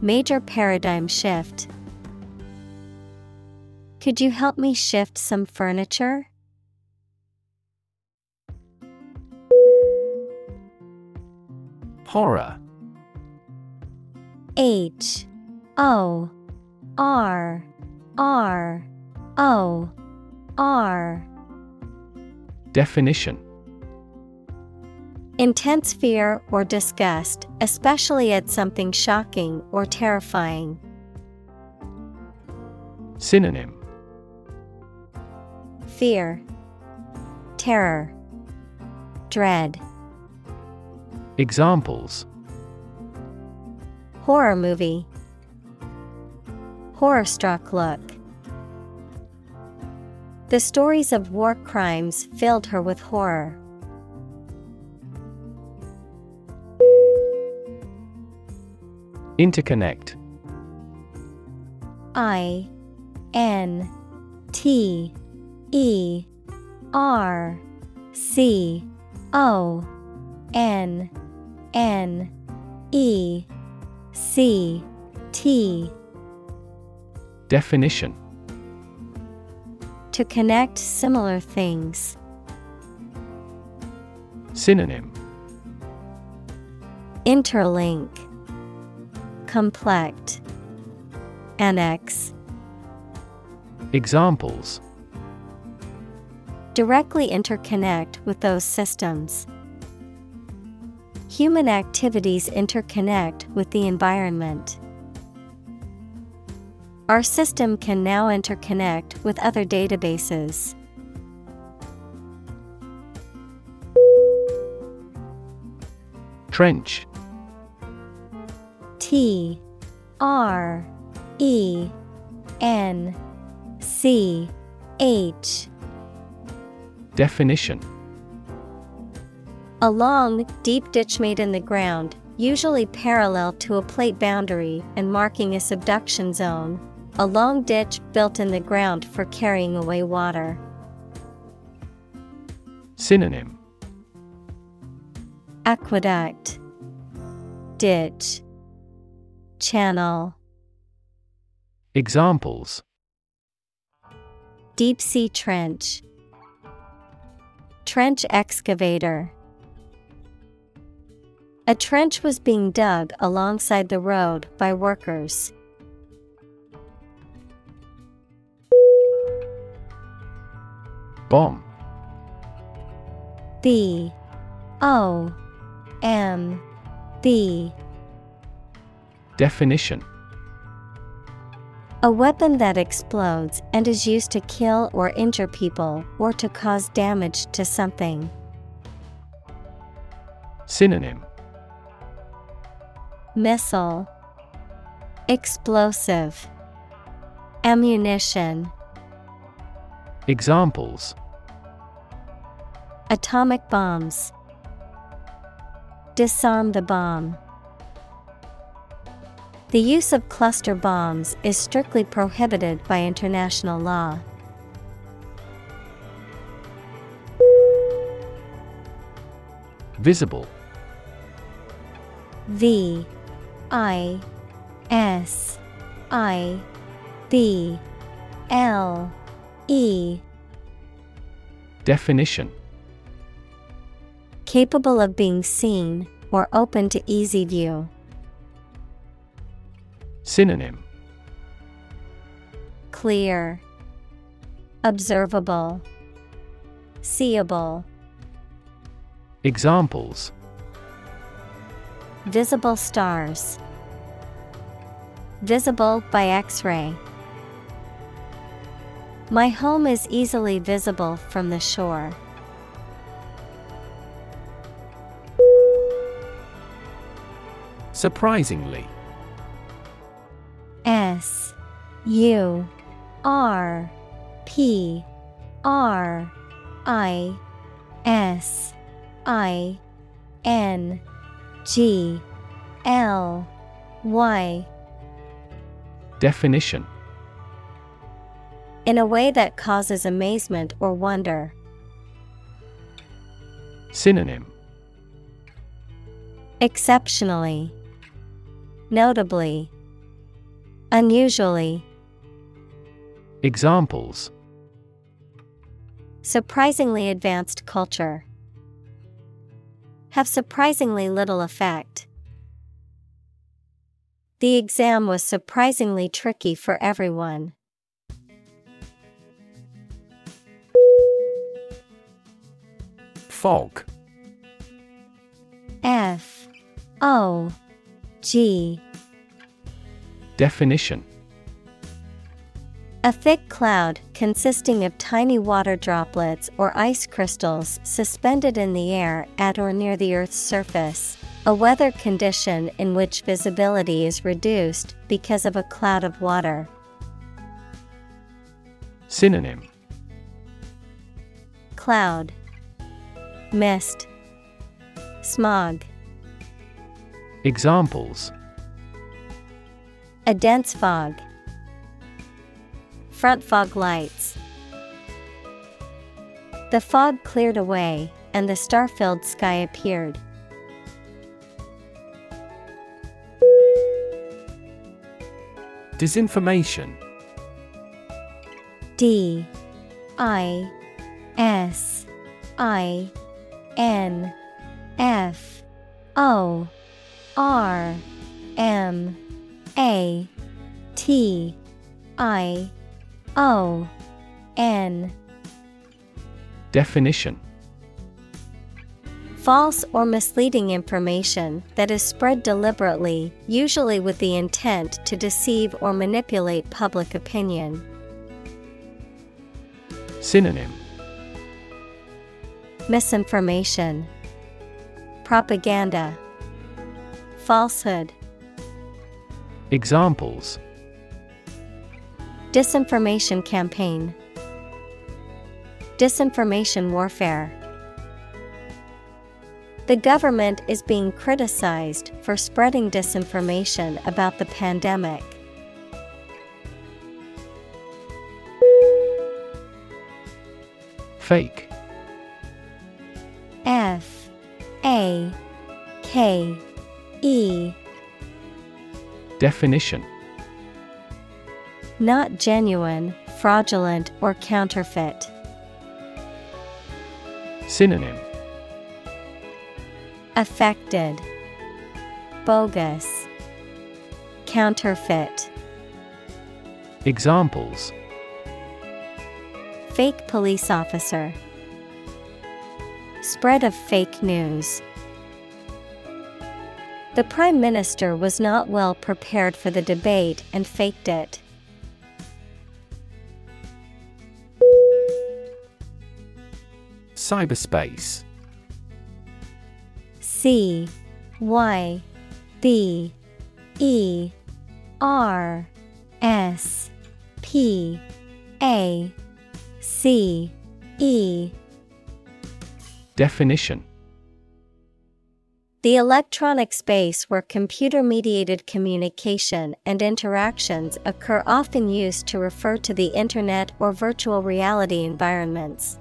Major paradigm shift. Could you help me shift some furniture? Horror. H O R R O R. Definition Intense fear or disgust, especially at something shocking or terrifying. Synonym Fear, Terror, Dread. Examples Horror movie. Horror struck look. The stories of war crimes filled her with horror. Interconnect. I N T E R C O N N E C T. Definition. To connect similar things. Synonym. Interlink Complex Annex Examples Directly interconnect with those systems. Human activities interconnect with the environment. Our system can now interconnect with other databases. Trench T R E N C H. Definition. A long, deep ditch made in the ground, usually parallel to a plate boundary and marking a subduction zone. A long ditch built in the ground for carrying away water. Synonym. Aqueduct. Ditch Channel. Examples. Deep sea trench. Trench excavator. A trench was being dug alongside the road by workers. Bomb. B O M B Definition. A weapon that explodes and is used to kill or injure people or to cause damage to something. Synonym. Missile. Explosive. Ammunition. Examples. Atomic bombs. Disarm the bomb. The use of cluster bombs is strictly prohibited by international law. Visible V I S I B L E Definition Capable of being seen or open to easy view. Synonym Clear, Observable, Seeable. Examples Visible stars. Visible by X ray. My home is easily visible from the shore. Surprisingly U R P R I S I N G L Y. Definition. In a way that causes amazement or wonder. Synonym. Exceptionally, Notably, Unusually, Examples Surprisingly advanced culture. Have surprisingly little effect. The exam was surprisingly tricky for everyone. Fog. F O G Definition A thick cloud consisting of tiny water droplets or ice crystals suspended in the air at or near the Earth's surface. A weather condition in which visibility is reduced because of a cloud of water. Synonym Cloud Mist Smog Examples A dense fog. Front fog lights. The fog cleared away, and the star filled sky appeared. Disinformation D I S I N F O R M A T I O N. Definition. False or misleading information that is spread deliberately, usually with the intent to deceive or manipulate public opinion. Synonym. Misinformation, Propaganda, Falsehood, Examples Disinformation campaign, Disinformation warfare. The government is being criticized for spreading disinformation about the pandemic. Fake. F. A. K. E. Definition Not genuine, fraudulent, or counterfeit. Synonym Affected, Bogus, Counterfeit. Examples Fake police officer. Spread of fake news. The Prime Minister was not well prepared for the debate and faked it. Cyberspace. C Y B E R S P A C E. Definition. The electronic space where computer mediated communication and interactions occur, often used to refer to the Internet or virtual reality environments.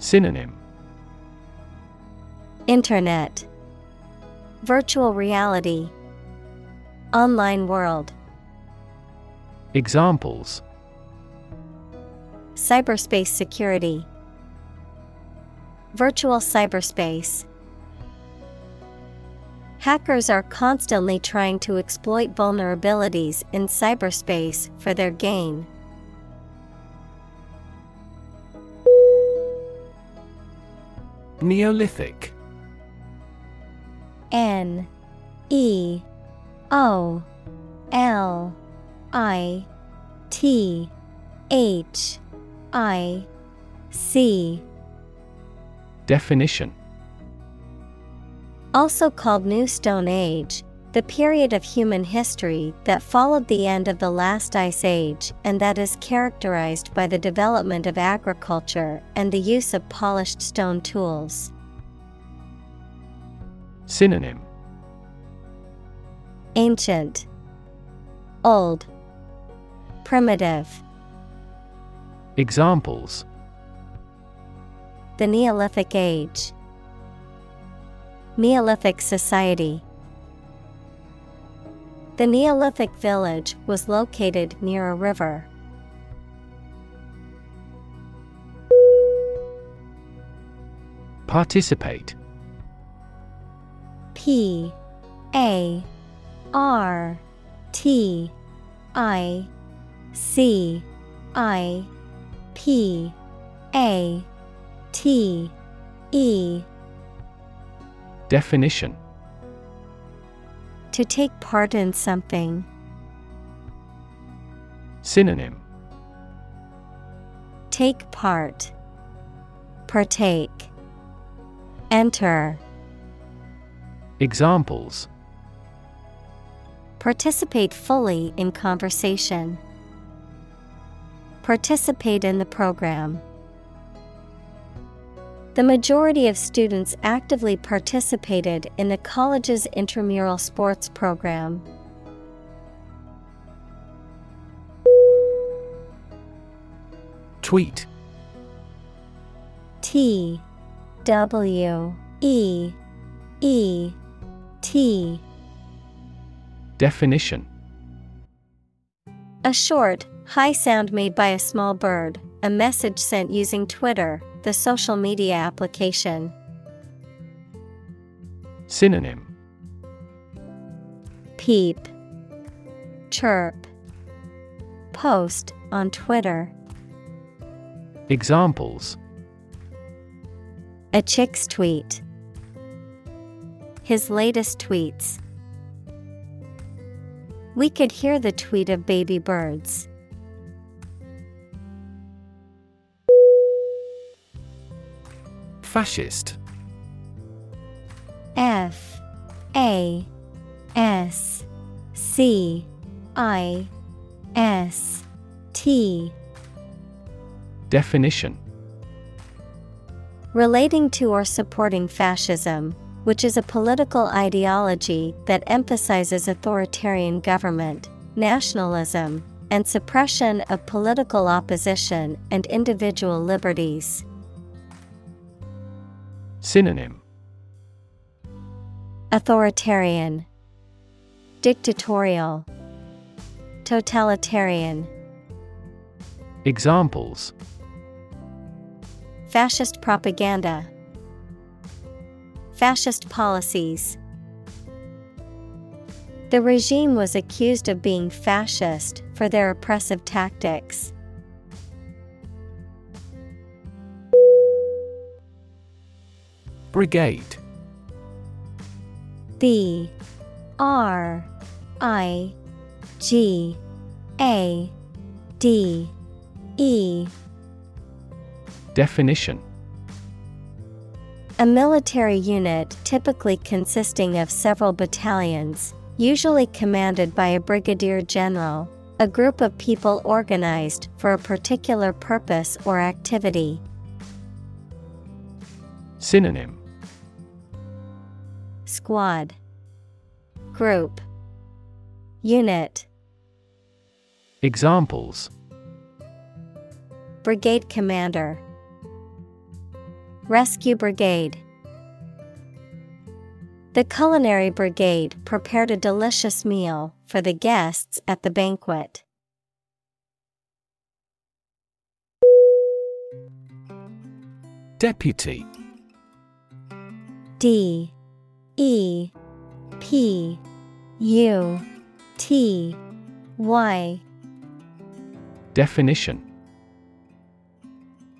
Synonym. Internet, Virtual reality, Online world, Examples. Cyberspace security, Virtual cyberspace. Hackers are constantly trying to exploit vulnerabilities in cyberspace for their gain. Neolithic. N E O L I T H I C. Definition. Also called New Stone Age, the period of human history that followed the end of the last ice age and that is characterized by the development of agriculture and the use of polished stone tools. Synonym Ancient, Old, Primitive. Examples The Neolithic Age, Neolithic Society. The Neolithic village was located near a river. Participate. P A R T I C I P A T E. Definition To take part in something. Synonym Take part. Partake. Enter. Examples Participate fully in conversation. Participate in the program. The majority of students actively participated in the college's intramural sports program. Tweet. T W E E T. Definition. A short, high sound made by a small bird, a message sent using Twitter, the social media application. Synonym Peep, Chirp, Post on Twitter. Examples A chick's tweet. His latest tweets. We could hear the tweet of baby birds. Fascist? F A S C I S T. Definition. Relating to or supporting fascism, which is a political ideology that emphasizes authoritarian government, nationalism, and suppression of political opposition and individual liberties. Synonym Authoritarian, Dictatorial, Totalitarian. Examples Fascist propaganda. Fascist policies. The regime was accused of being fascist for their oppressive tactics. Brigade. B R I G A D E. Definition. A military unit typically consisting of several battalions, usually commanded by a brigadier general, a group of people organized for a particular purpose or activity. Synonym Squad. Group. Unit. Examples. Brigade Commander. Rescue Brigade. The Culinary Brigade prepared a delicious meal for the guests at the banquet. Deputy. D E P U T Y. Definition.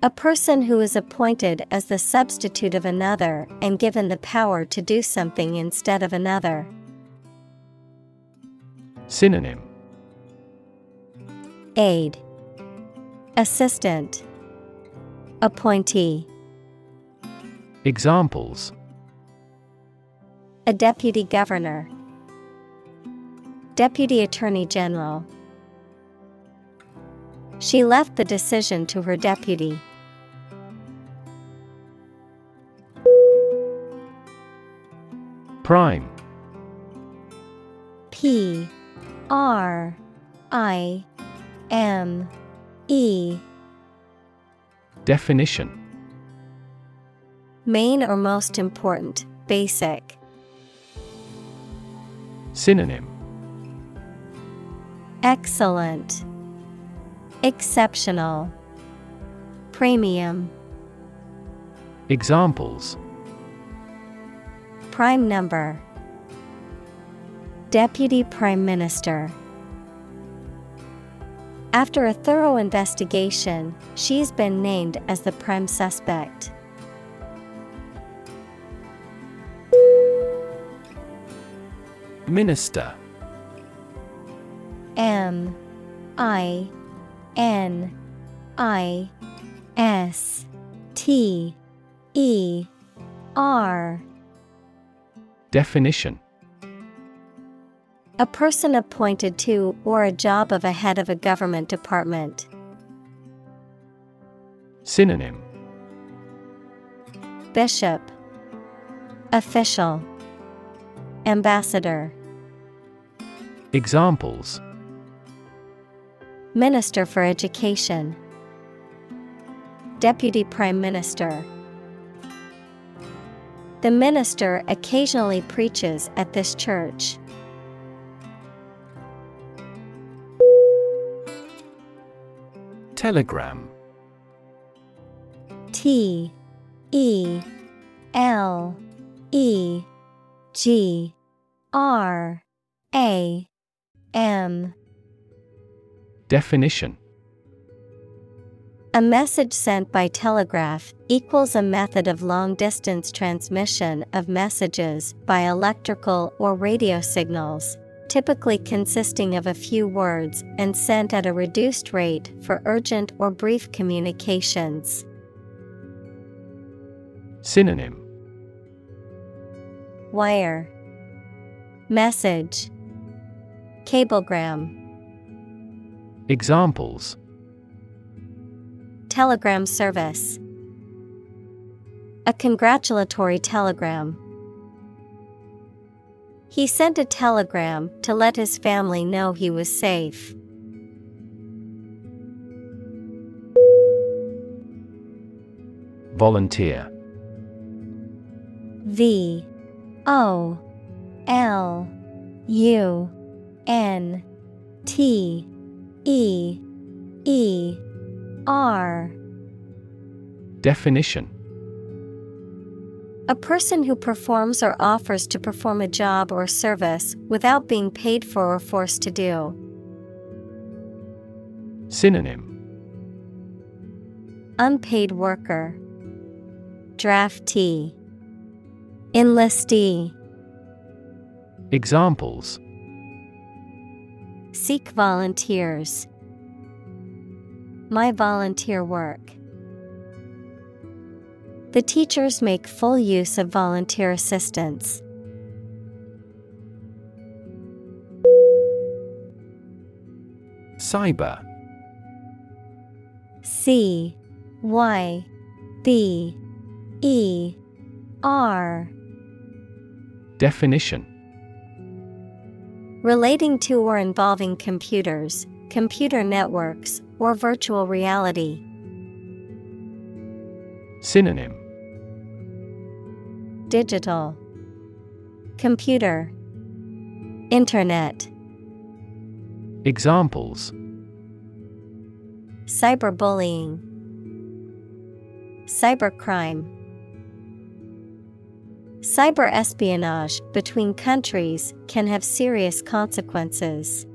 A person who is appointed as the substitute of another and given the power to do something instead of another. Synonym. Aid Assistant. Appointee. Examples A deputy governor. Deputy Attorney General. She left the decision to her deputy. Prime. P. R. I. M. E. Definition. Main or most important, basic. Synonym Excellent. Exceptional. Premium. Examples Prime number. Deputy Prime Minister. After a thorough investigation, she's been named as the prime suspect. Minister. M I N I S T E R. Definition. A person appointed to or a job of a head of a government department. Synonym. Bishop. Official. Ambassador Examples. Minister for Education. Deputy Prime Minister. The minister occasionally preaches at this church. Telegram. T E L E G R A M. Definition. A message sent by telegraph equals a method of long distance transmission of messages by electrical or radio signals, typically consisting of a few words and sent at a reduced rate for urgent or brief communications. Synonym. Wire. Message Cablegram Examples Telegram service A congratulatory telegram. He sent a telegram to let his family know he was safe. Volunteer V O L U N T E E R. Definition. A person who performs or offers to perform a job or service without being paid for or forced to do. Synonym. Unpaid worker, Draftee, Enlistee. Examples Seek volunteers. My volunteer work. The teachers make full use of volunteer assistance. Cyber C Y B E R Definition Relating to or involving computers, computer networks, or virtual reality. Synonym. Digital. Computer. Internet. Examples. Cyberbullying. Cybercrime Cyber espionage between countries can have serious consequences.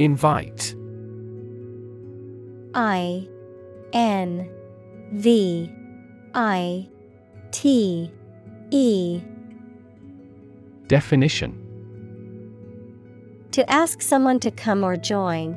Invite. I N V I T E. Definition. To ask someone to come or join,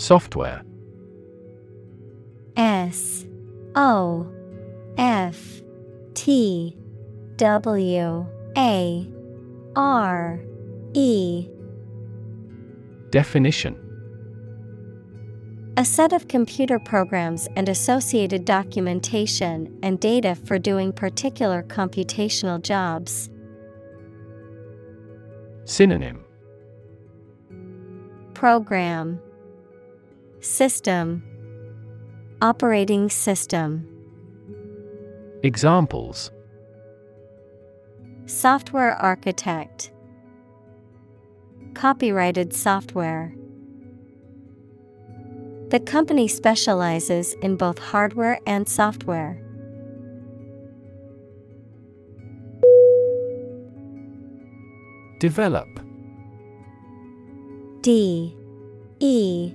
Software. S O F T W A R E. Definition. A set of computer programs and associated documentation and data for doing particular computational jobs. Synonym. Program System. Operating System. Examples. Software Architect. Copyrighted software. The company specializes in both hardware and software. Develop. D E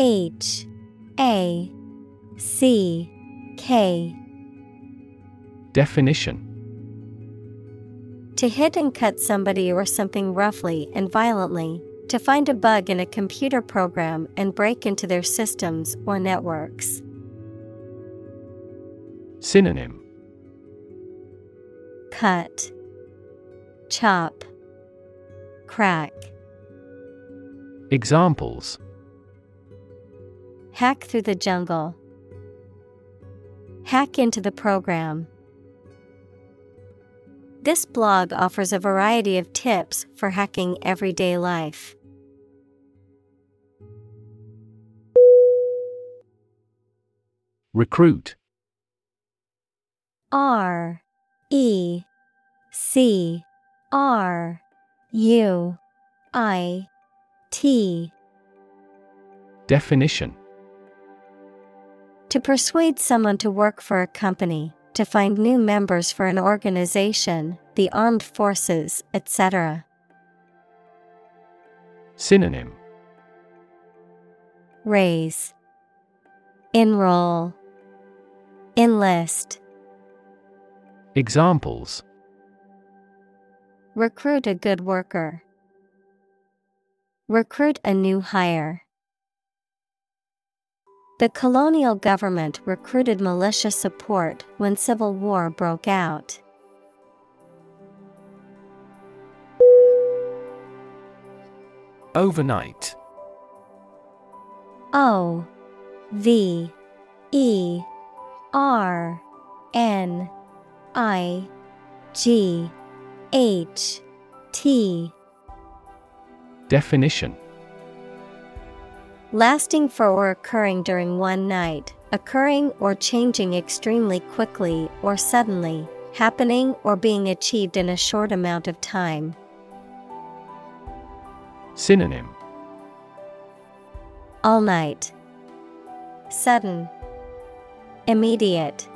H A C K Definition To hit and cut somebody or something roughly and violently. To find a bug in a computer program and break into their systems or networks. Synonym Cut, Chop, Crack. Examples Hack through the jungle. Hack into the program. This blog offers a variety of tips for hacking everyday life. Recruit R E C R U I T Definition To persuade someone to work for a company, to find new members for an organization, the armed forces, etc. Synonym Raise Enroll Enlist Examples Recruit a good worker. Recruit a new hire. The colonial government recruited militia support when civil war broke out. Overnight. O V E R N I G H T. Definition Lasting for or occurring during one night, occurring or changing extremely quickly or suddenly, happening or being achieved in a short amount of time. Synonym All night. Sudden. Immediate.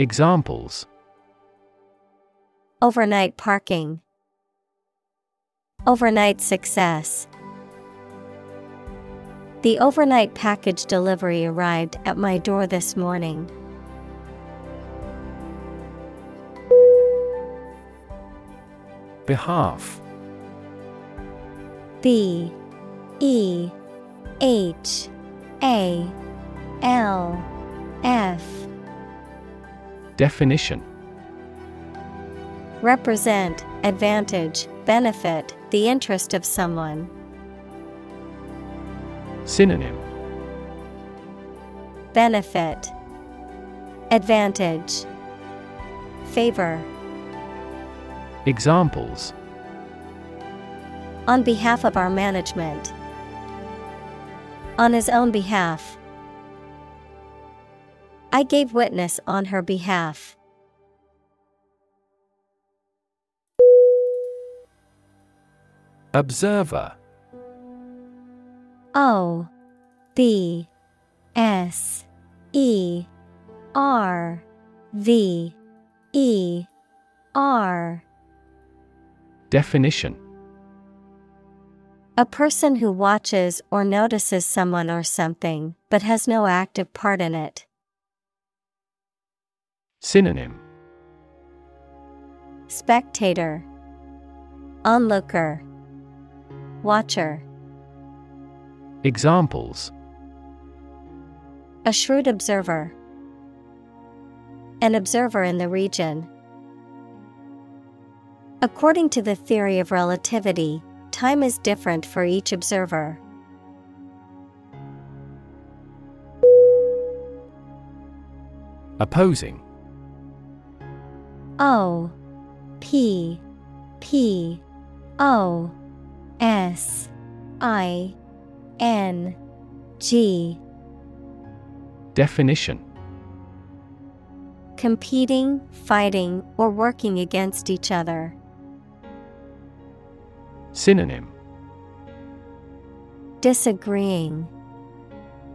Examples Overnight parking. Overnight success. The overnight package delivery arrived at my door this morning. Behalf B E H A L F Definition Represent, advantage, benefit, the interest of someone. Synonym Benefit Advantage Favor Examples On behalf of our management. On his own behalf. I gave witness on her behalf. Observer O B S E R V E R. Definition. A person who watches or notices someone or something, but has no active part in it. Synonym. Spectator. Onlooker. Watcher Examples A shrewd observer An observer in the region. According to the theory of relativity, time is different for each observer. Opposing O P P O S I N G Definition Competing, fighting, or working against each other. Synonym Disagreeing,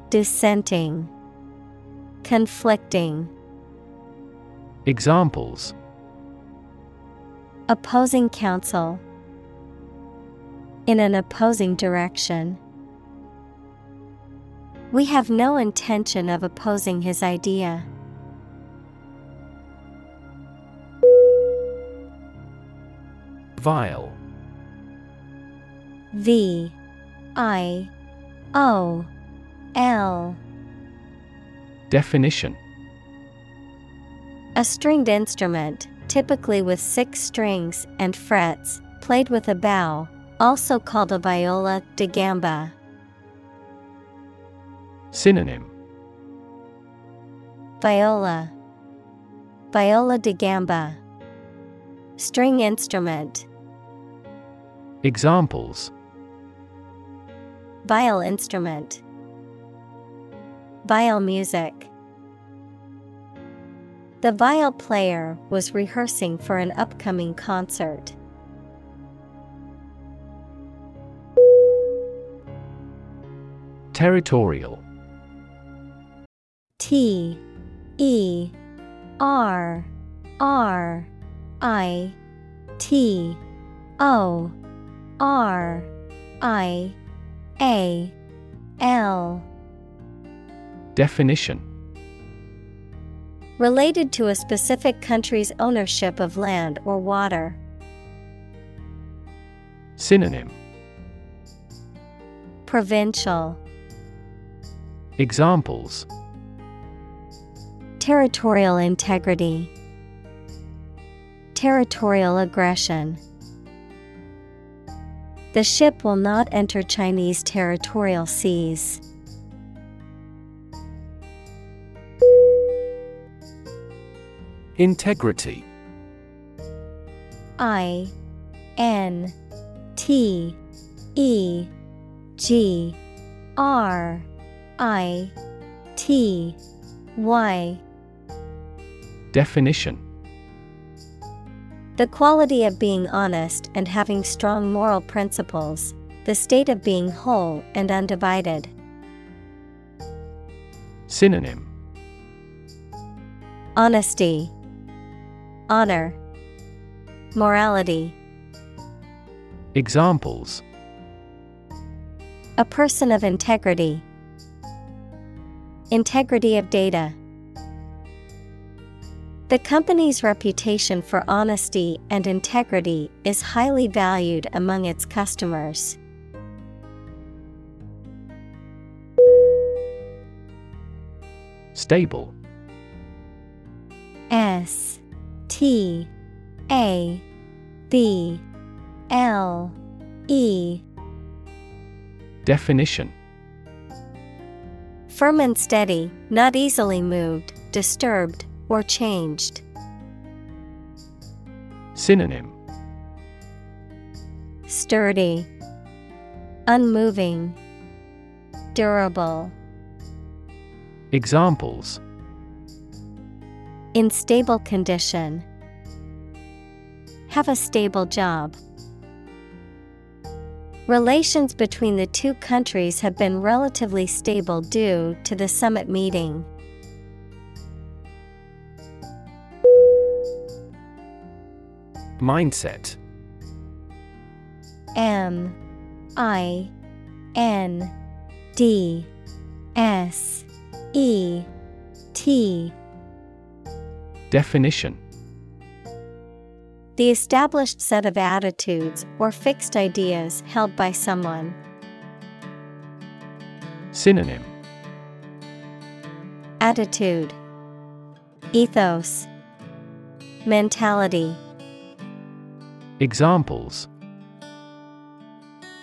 Dissenting, Conflicting. Examples Opposing counsel. In an opposing direction. We have no intention of opposing his idea. Viol V I O L Definition A stringed instrument, typically with six strings and frets, played with a bow, also called a viola da gamba. Synonym. Viola. Viola da gamba. String instrument. Examples. Viol instrument. Viol music. The viol player was rehearsing for an upcoming concert. Territorial T E R R I T O R I A L Definition. Related to a specific country's ownership of land or water. Synonym. Provincial. Examples Territorial integrity. Territorial aggression. The ship will not enter Chinese territorial seas. Integrity. I N T E G R I T Y Definition The quality of being honest and having strong moral principles, the state of being whole and undivided. Synonym Honesty, Honor, Morality. Examples A person of integrity. Integrity of data. The company's reputation for honesty and integrity is highly valued among its customers. Stable. S T A B L E. Definition. Firm and steady, not easily moved, disturbed, or changed. Synonym Sturdy, Unmoving, Durable. Examples In stable condition. Have a stable job. Relations between the two countries have been relatively stable due to the summit meeting. Mindset. M I N D S E T. Definition. The established set of attitudes or fixed ideas held by someone. Synonym. Attitude. Ethos. Mentality Examples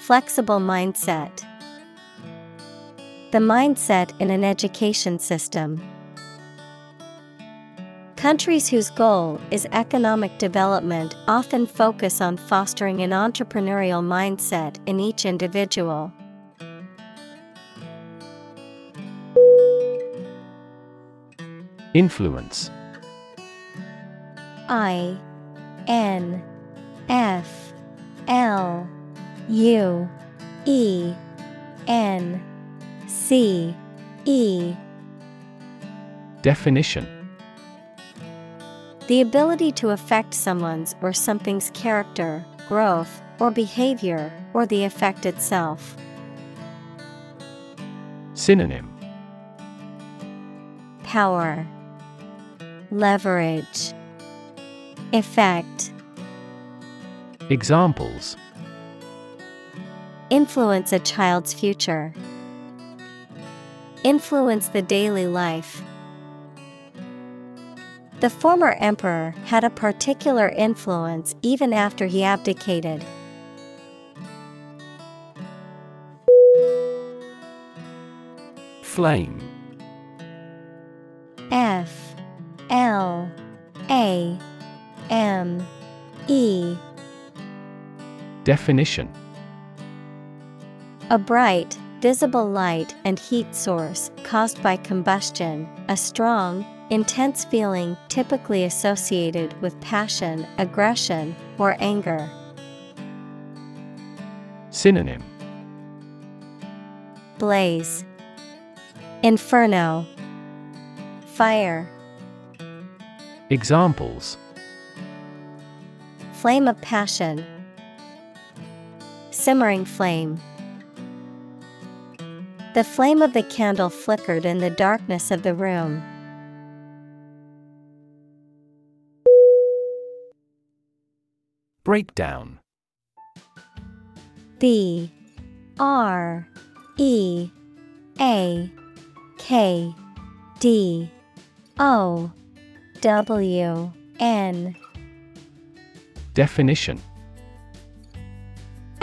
Flexible mindset. The mindset in an education system. Countries whose goal is economic development often focus on fostering an entrepreneurial mindset in each individual. Influence I N F L U E N C E. Definition. The ability to affect someone's or something's character, growth, or behavior, or the effect itself. Synonym. Power, Leverage, Effect, Examples Influence a child's future. Influence the daily life. The former emperor had a particular influence even after he abdicated. Flame F L A M E Definition. A bright, visible light and heat source caused by combustion, a strong, intense feeling typically associated with passion, aggression, or anger. Synonym. Blaze, Inferno, Fire, Examples. Flame of passion, Simmering flame. The flame of the candle flickered in the darkness of the room. Breakdown B R E A K D O W N Definition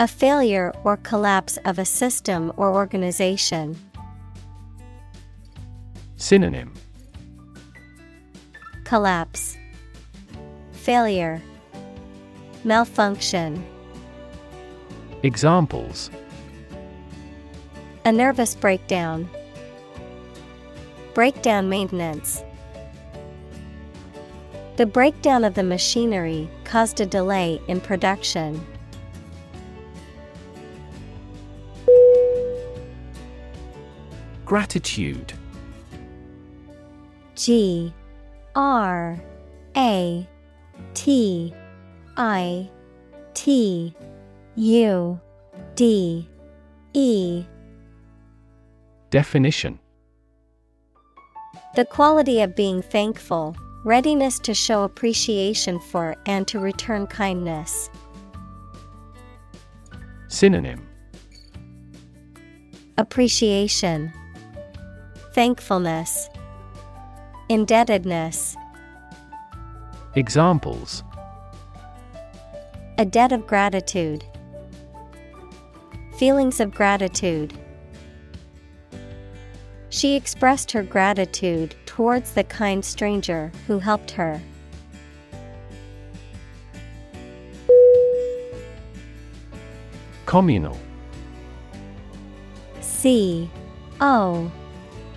A failure or collapse of a system or organization. Synonym Collapse, Failure, Malfunction. Examples A nervous breakdown. Breakdown maintenance. The breakdown of the machinery caused a delay in production. Gratitude. G R A T I T U D E. Definition. The quality of being thankful, readiness to show appreciation for and to return kindness. Synonym. Appreciation, Thankfulness, Indebtedness. Examples A debt of gratitude. Feelings of gratitude. She expressed her gratitude towards the kind stranger who helped her. Communal C O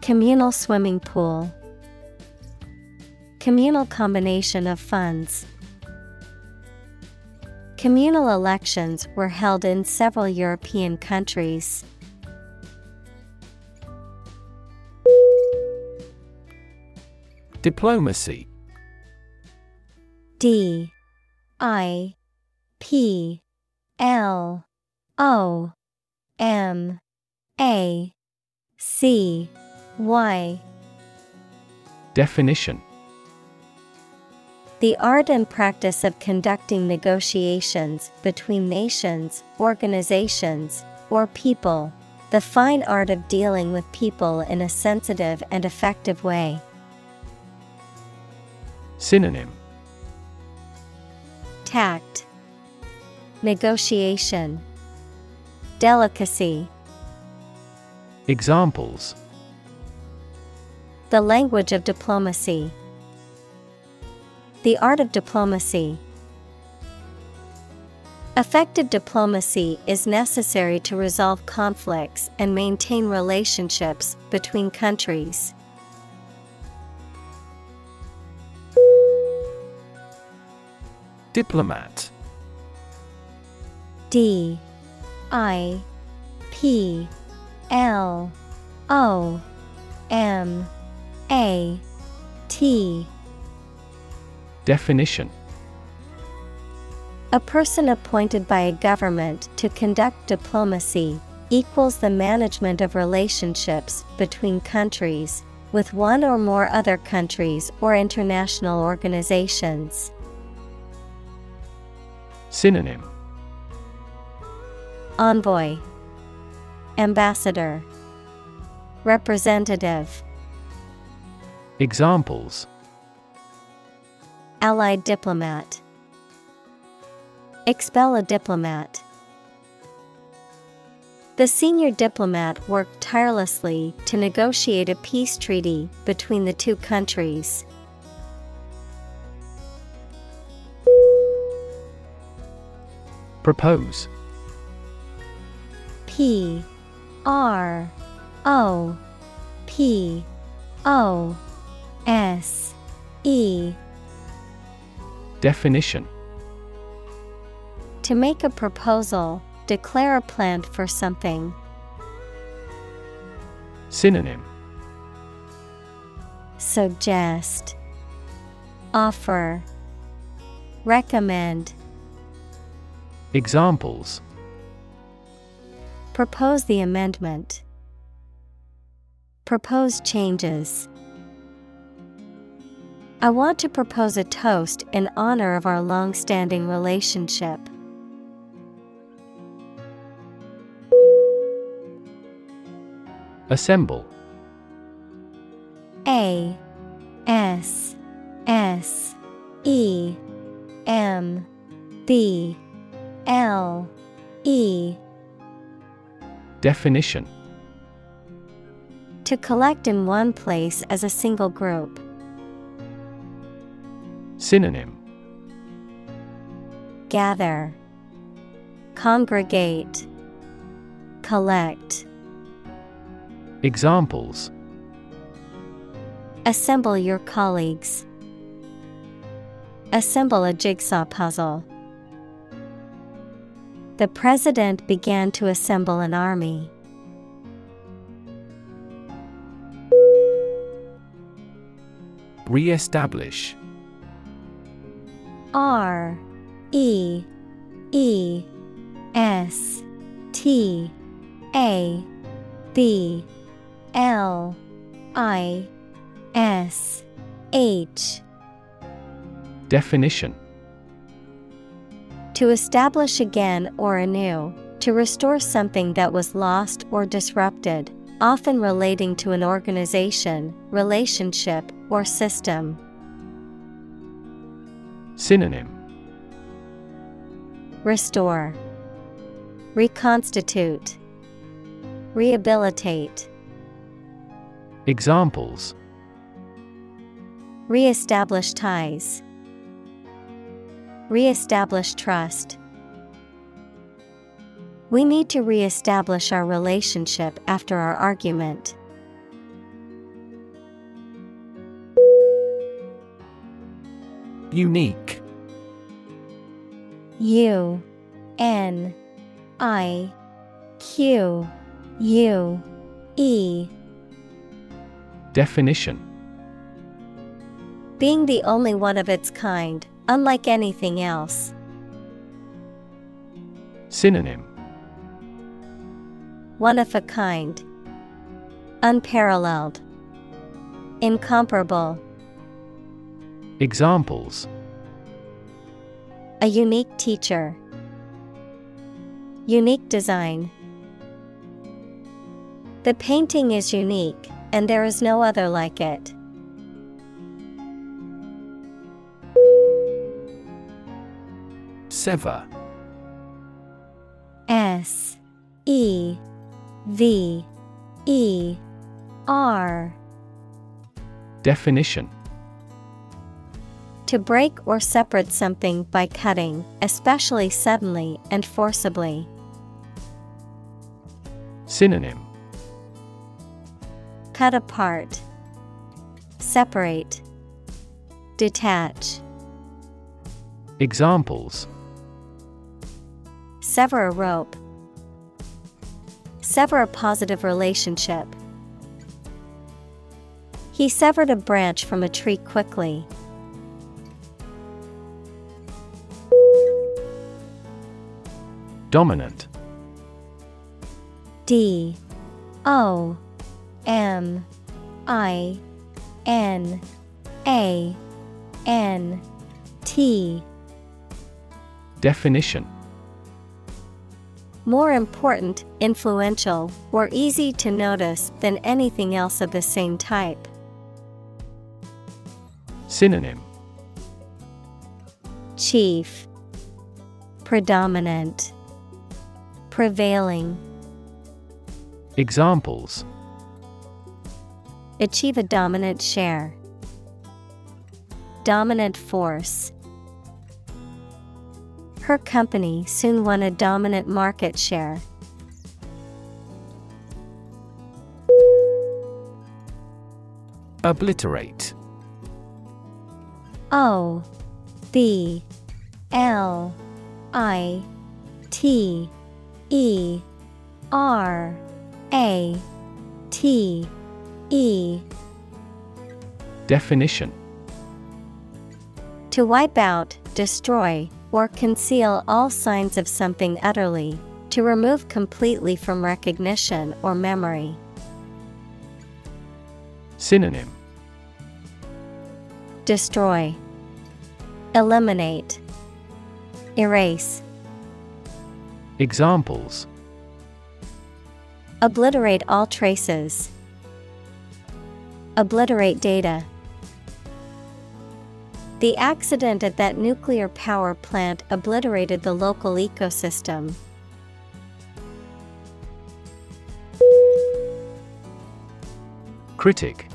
Communal swimming pool, Communal combination of funds. Communal elections were held in several European countries. Diplomacy. D. I. P. L. O. M. A. C Y Definition The art and practice of conducting negotiations between nations, organizations, or people. The fine art of dealing with people in a sensitive and effective way. Synonym Tact, Negotiation, Delicacy. Examples The language of diplomacy. The art of diplomacy. Effective diplomacy is necessary to resolve conflicts and maintain relationships between countries. Diplomat. D. I. P. L. O. M A T. Definition. A person appointed by a government to conduct diplomacy equals the management of relationships between countries with one or more other countries or international organizations. Synonym. Envoy. Ambassador. Representative Examples Allied diplomat Expel a diplomat. The senior diplomat worked tirelessly to negotiate a peace treaty between the two countries. Propose P R O P O S E. Definition. To make a proposal, declare a plan for something. Synonym. Suggest. Offer. Recommend. Examples. Propose the amendment. Propose changes. I want to propose a toast in honor of our long standing relationship. Assemble A S S E M B L E Definition To collect in one place as a single group. Synonym Gather, Congregate, Collect. Examples Assemble your colleagues. Assemble a jigsaw puzzle. The president began to assemble an army. Re-establish R E E S T A B L I S H Definition To establish again or anew, to restore something that was lost or disrupted. often relating to an organization, relationship, or system. Synonym Restore, Reconstitute, Rehabilitate. Examples Reestablish ties, Reestablish trust. We need to reestablish our relationship after our argument. Unique U N I Q U E Definition Being the only one of its kind, unlike anything else. Synonym One of a kind. Unparalleled. Incomparable. Examples. A unique teacher. Unique design. The painting is unique, and there is no other like it. Sever. S. E. V. E. R. Definition To break or separate something by cutting, especially suddenly and forcibly. Synonym Cut apart, separate, detach. Examples Sever a rope. Sever a positive relationship. He severed a branch from a tree quickly. Dominant. D. O. M. I. N. A. N. T. Definition. More important, influential, or easy to notice than anything else of the same type. Synonym. Chief. Predominant Prevailing Examples Achieve a dominant share. Dominant force. Her company soon won a dominant market share. Obliterate O B L I T E R A T E. Definition. To wipe out, destroy, or conceal all signs of something utterly, to remove completely from recognition or memory. Synonym. Destroy, Eliminate, Erase, Examples Obliterate all traces, Obliterate data. The accident at that nuclear power plant obliterated the local ecosystem. Critic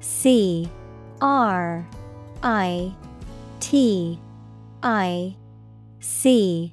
C R I T I C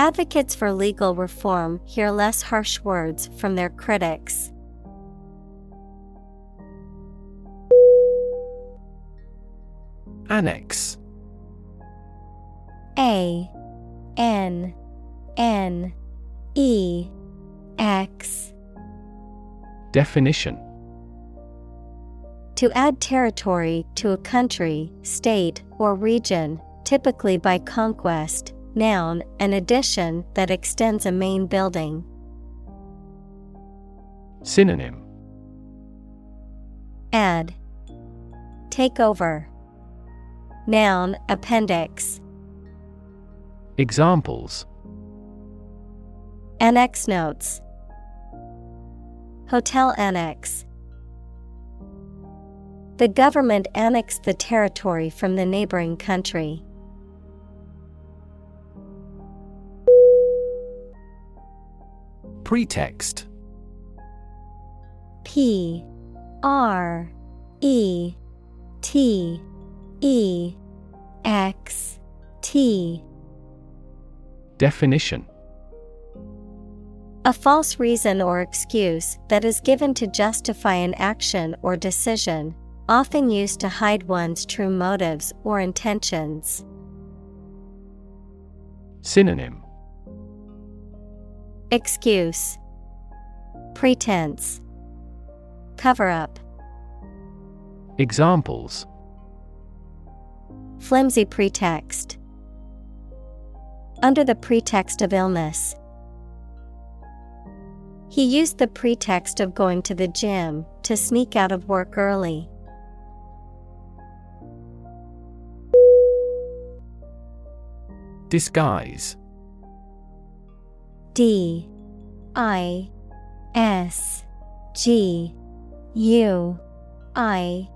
Advocates for legal reform hear less harsh words from their critics. Annex A N N E X. Definition To add territory to a country, state, or region, typically by conquest. Noun, an addition that extends a main building. Synonym Add. Take over. Noun, appendix. Examples Annex notes. Hotel annex. The government annexed the territory from the neighboring country. Pretext. P R E T E X T. Definition. A false reason or excuse that is given to justify an action or decision, often used to hide one's true motives or intentions. Synonym Excuse. Pretense. Cover up. Examples. Flimsy pretext. Under the pretext of illness. He used the pretext of going to the gym to sneak out of work early. Disguise D I S G U I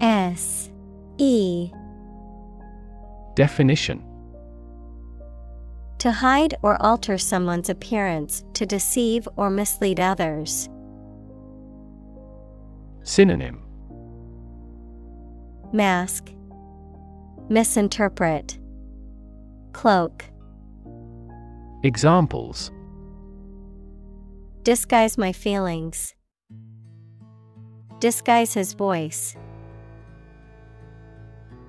S E. Definition. To hide or alter someone's appearance to deceive or mislead others. Synonym. Mask. Misinterpret. Cloak Examples Disguise my feelings. Disguise his voice.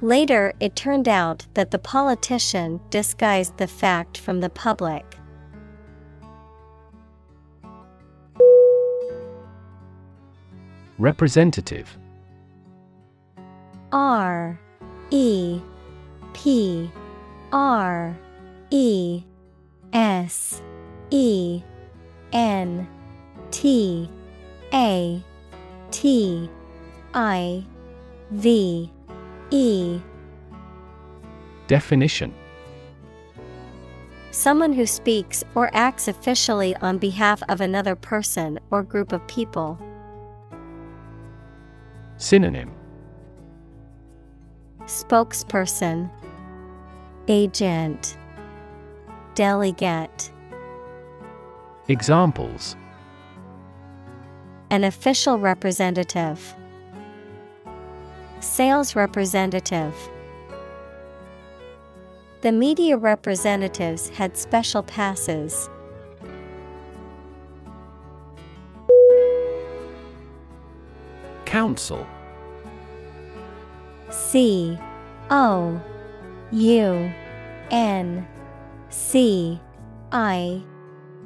Later, it turned out that the politician disguised the fact from the public. Representative R E P R E S E N T A T I V E. Definition. Someone who speaks or acts officially on behalf of another person or group of people. Synonym. Spokesperson. Agent Delegate. Examples. An official representative. Sales representative. The media representatives had special passes. Council. C O U N C I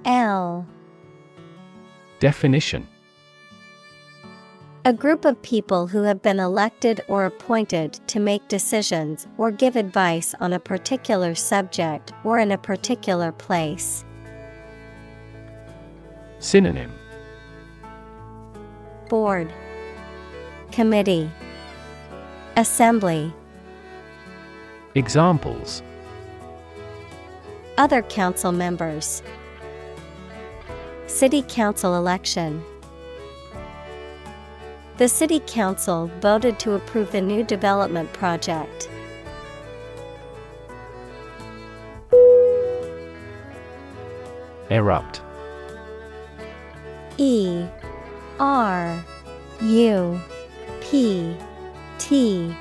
L Definition. A group of people who have been elected or appointed to make decisions or give advice on a particular subject or in a particular place. Synonym. Board. Committee. Assembly. Examples Other council members. City Council election. The City Council voted to approve the new development project. Erupt. E R U P T.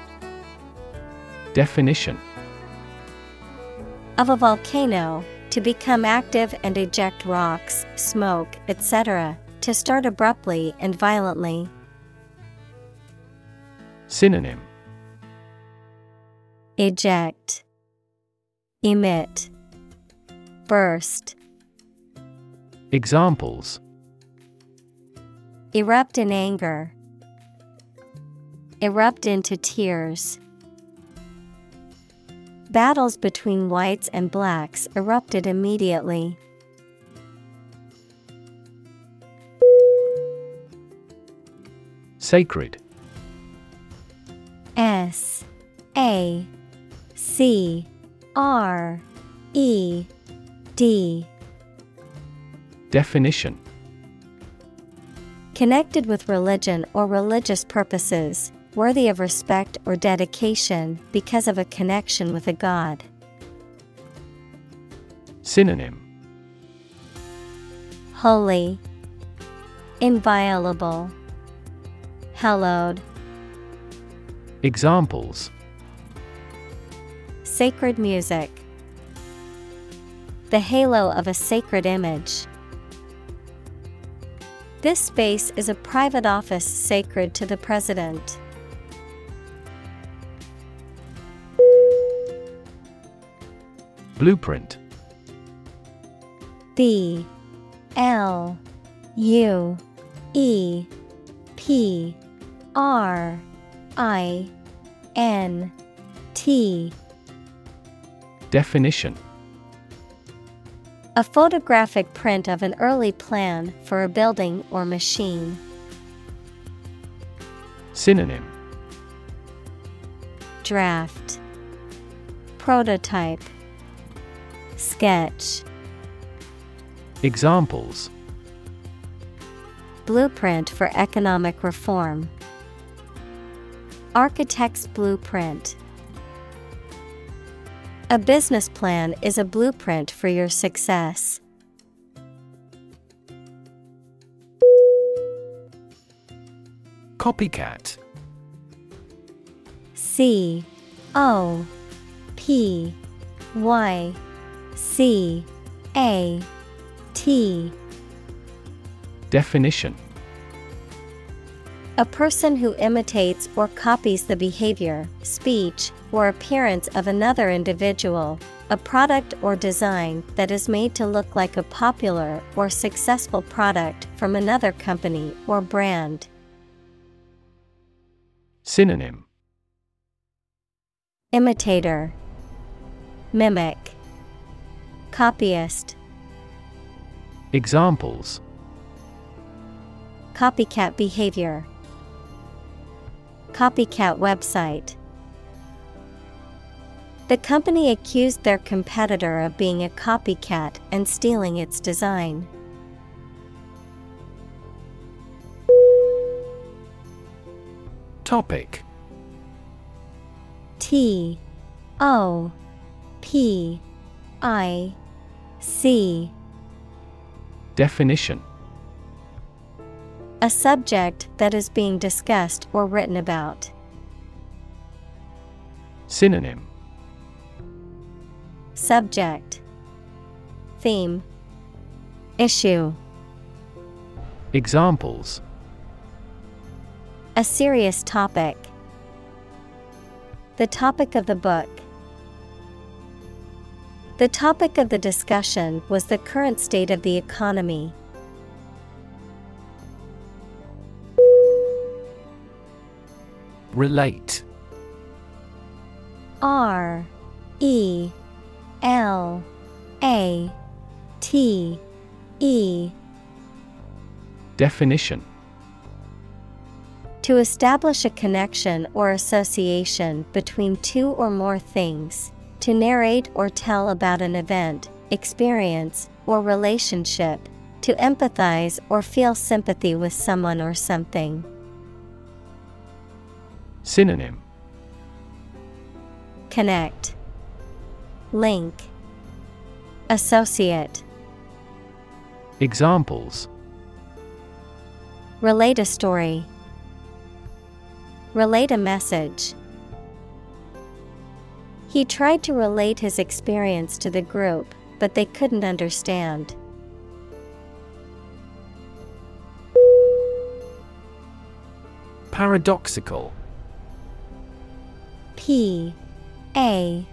Definition of a volcano to become active and eject rocks, smoke, etc., to start abruptly and violently. Synonym Eject, Emit, Burst. Examples Erupt in anger. Erupt into tears. Battles between whites and blacks erupted immediately. Sacred. S A C R E D. Definition. Connected with religion or religious purposes, worthy of respect or dedication because of a connection with a god. Synonym Holy, Inviolable, Hallowed, Examples Sacred music, The halo of a sacred image. This space is a private office sacred to the President. Blueprint. B L U E P R I N T. Definition. A photographic print of an early plan for a building or machine. Synonym. Draft. Prototype Sketch Examples Blueprint for economic reform. Architect's blueprint. A business plan is a blueprint for your success. Copycat C O P Y C A T. Definition. A person who imitates or copies the behavior, speech, or appearance of another individual, a product or design that is made to look like a popular or successful product from another company or brand. Synonym. Imitator, Mimic, Copyist, Examples Copycat behavior, Copycat website. The company accused their competitor of being a copycat and stealing its design. Topic T O P I C. Definition. A subject that is being discussed or written about. Synonym. Subject. Theme. Issue. Examples. A serious topic. The topic of the book. The topic of the discussion was the current state of the economy. Relate. R E L A T E. Definition. To establish a connection or association between two or more things, to narrate or tell about an event, experience, or relationship, to empathize or feel sympathy with someone or something. Synonym. Connect, Link, Associate, Examples. Relate a story, Relate a message. He tried to relate his experience to the group, but they couldn't understand. Paradoxical. P A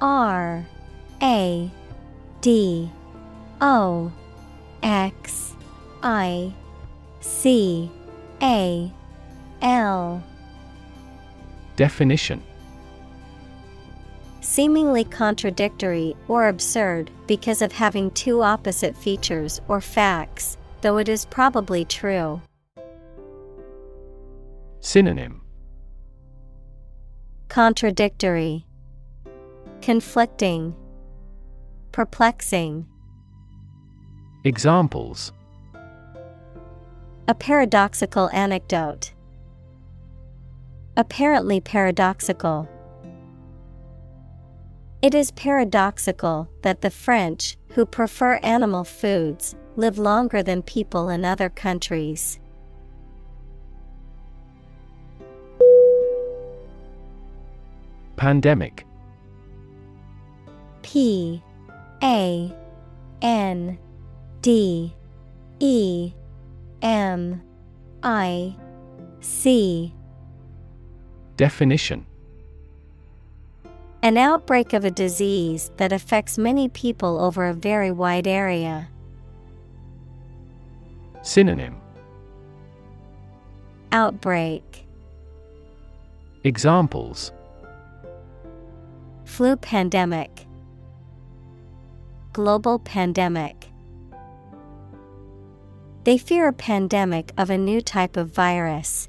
R A D O X I C A L. Definition Seemingly contradictory or absurd because of having two opposite features or facts, though it is probably true. Synonym Contradictory, Conflicting, Perplexing. Examples A paradoxical anecdote. Apparently paradoxical. It is paradoxical that the French, who prefer animal foods, live longer than people in other countries. Pandemic. P. A. N. D. E. M. I. C. Definition An outbreak of a disease that affects many people over a very wide area. Synonym. Outbreak. Examples. Flu pandemic. Global pandemic. They fear a pandemic of a new type of virus.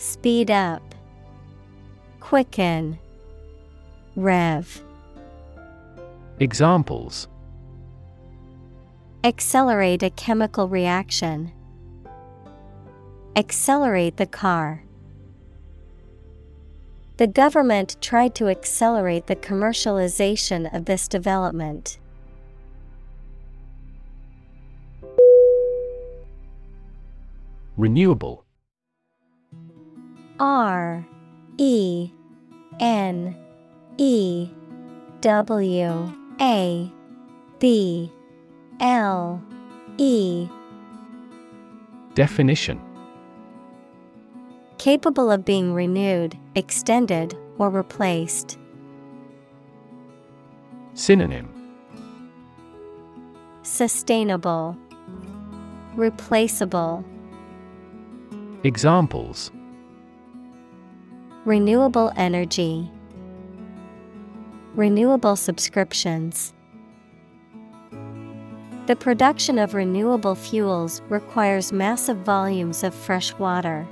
Speed up, Quicken, Rev. Examples Accelerate a chemical reaction. Accelerate the car. The government tried to accelerate the commercialization of this development. Renewable R E N E W A B L E. Definition. Capable of being renewed, extended, or replaced. Synonym. Sustainable, Replaceable, Examples Renewable energy, Renewable subscriptions. The production of renewable fuels requires massive volumes of fresh water.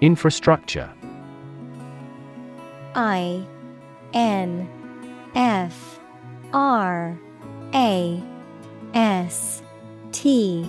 Infrastructure I N F R A S T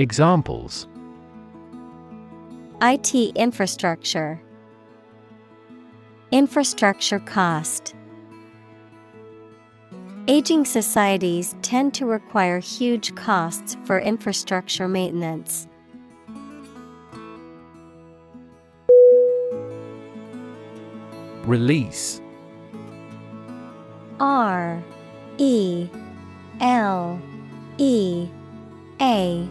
Examples. IT infrastructure. Infrastructure cost. Aging societies tend to require huge costs for infrastructure maintenance. Release. R E L E A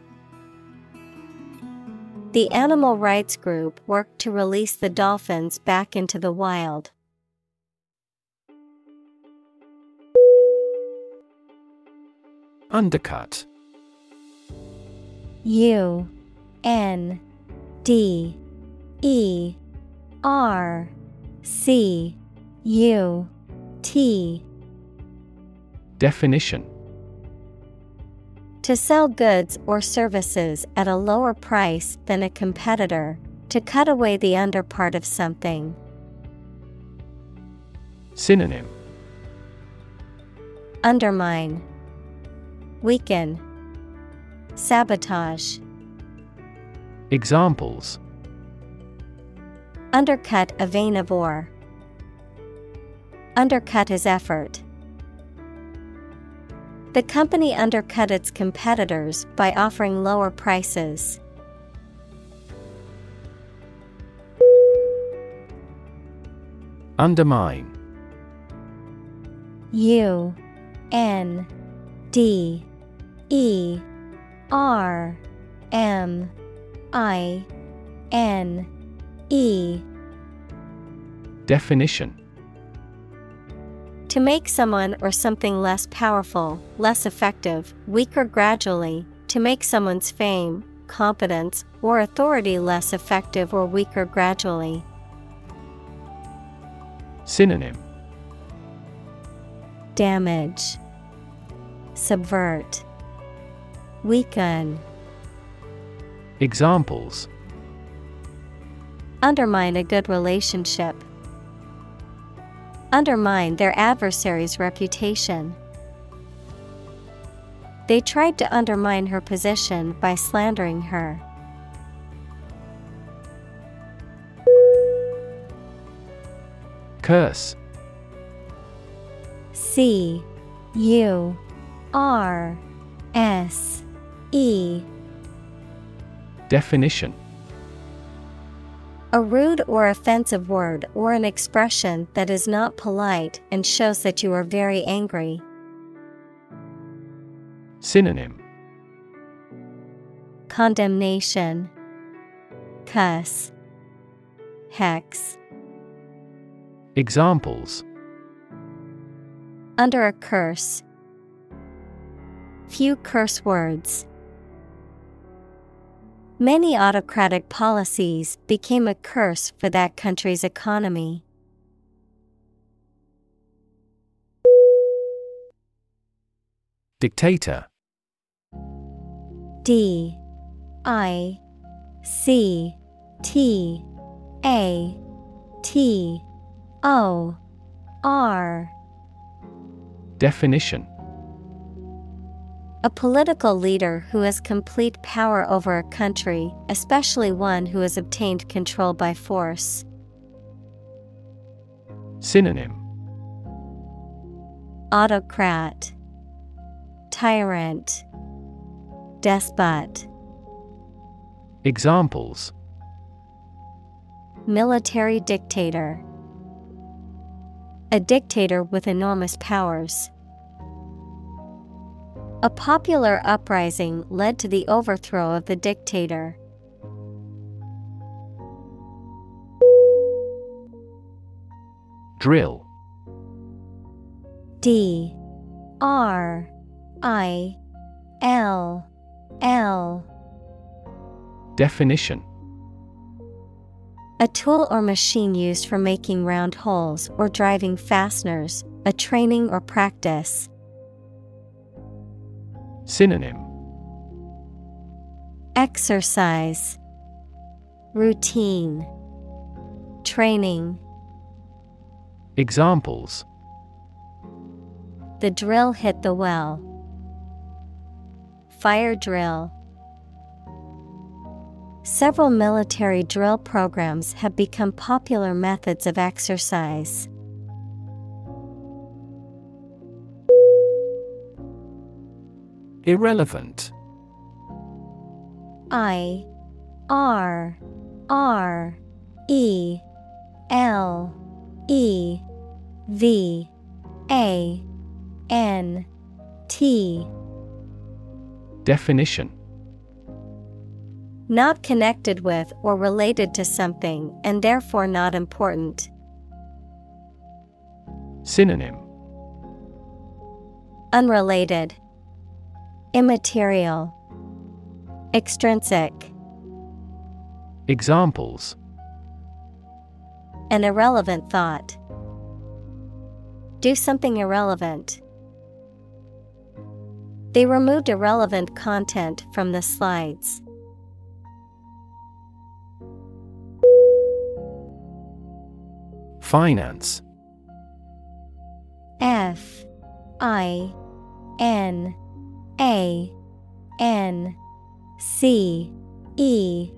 The animal rights group worked to release the dolphins back into the wild. Undercut. U N D E R C U T. Definition To sell goods or services at a lower price than a competitor, to cut away the underpart of something. Synonym Undermine, Weaken, Sabotage. Examples Undercut a vein of ore. Undercut his effort. The company undercut its competitors by offering lower prices. Undermine. U N D E R M I N E. Definition To make someone or something less powerful, less effective, weaker gradually, to make someone's fame, competence, or authority less effective or weaker gradually. Synonym. Damage, Subvert, Weaken, Examples. Undermine a good relationship. Undermine their adversary's reputation. They tried to undermine her position by slandering her. Curse C U R S E Definition A rude or offensive word or an expression that is not polite and shows that you are very angry. Synonym Condemnation, Cuss, Hex. Examples Under a curse. Few curse words. Many autocratic policies became a curse for that country's economy. Dictator. D I C T A T O R. Definition A political leader who has complete power over a country, especially one who has obtained control by force. Synonym Autocrat, Tyrant, Despot, Examples Military dictator. A dictator with enormous powers. A popular uprising led to the overthrow of the dictator. Drill. D. R. I. L. L. Definition. A tool or machine used for making round holes or driving fasteners, a training or practice. Synonym Exercise Routine Training Examples The drill hit the well. Fire drill. Several military drill programs have become popular methods of exercise. Irrelevant. I R R E L E V A N T. Definition. Not connected with or related to something and therefore not important. Synonym. Unrelated Immaterial Extrinsic Examples An irrelevant thought. Do something irrelevant. They removed irrelevant content from the slides. Finance F I N A N C E.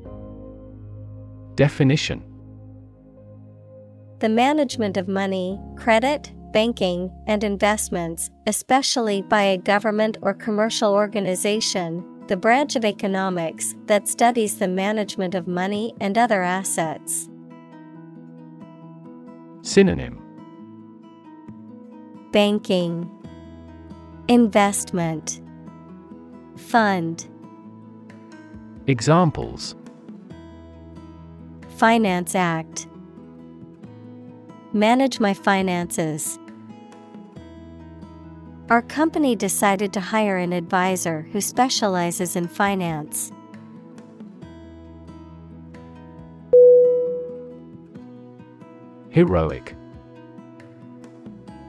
Definition. The management of money, credit, banking, and investments, especially by a government or commercial organization, the branch of economics that studies the management of money and other assets. Synonym. Banking, Investment, Fund, Examples Finance Act. Manage my finances. Our company decided to hire an advisor who specializes in finance. Heroic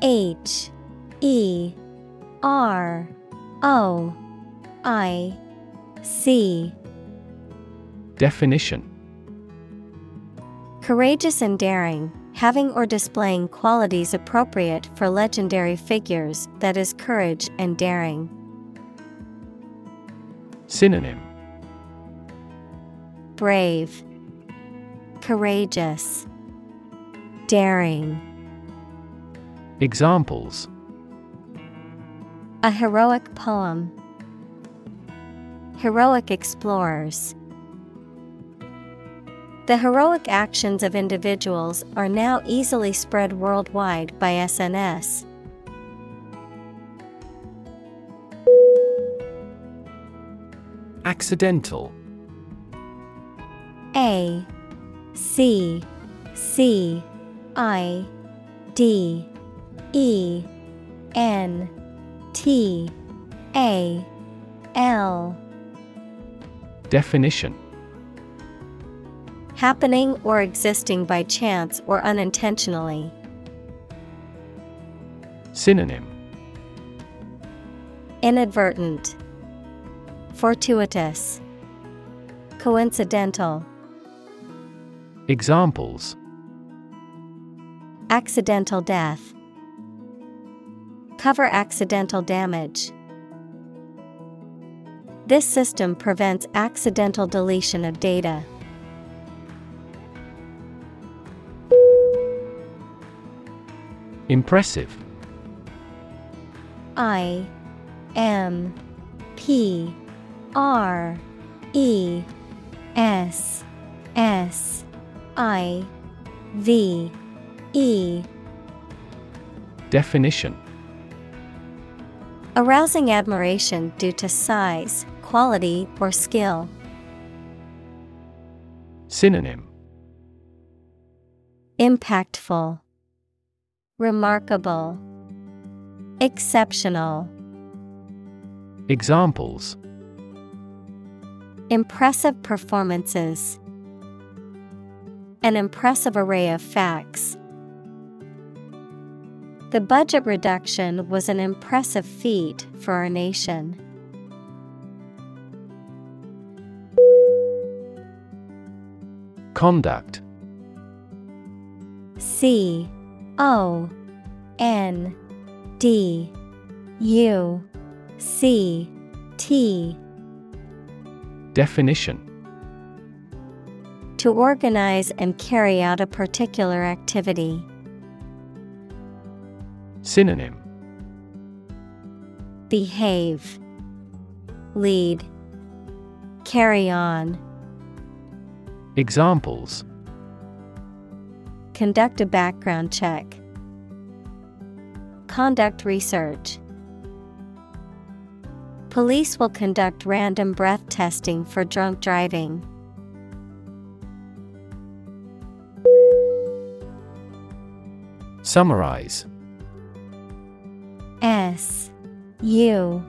H E R O I C Definition Courageous and daring, having or displaying qualities appropriate for legendary figures, that is, courage and daring. Synonym Brave, Courageous, Daring. Examples A heroic poem. Heroic explorers. The heroic actions of individuals are now easily spread worldwide by SNS. Accidental A C C I D E N T A L Definition Happening or existing by chance or unintentionally. Synonym Inadvertent, Fortuitous, Coincidental, Examples Accidental death. Cover accidental damage. This system prevents accidental deletion of data. Impressive. I M P R E S S I V E. Definition. Arousing admiration due to size, quality, or skill. Synonym Impactful, Remarkable, Exceptional. Examples Impressive performances. An impressive array of facts. The budget reduction was an impressive feat for our nation. Conduct. C O N D U C T. Definition. To organize and carry out a particular activity. Synonym. Behave, Lead, Carry on. Examples conduct a background check. Conduct research. Police will conduct random breath testing for drunk driving. Summarize S U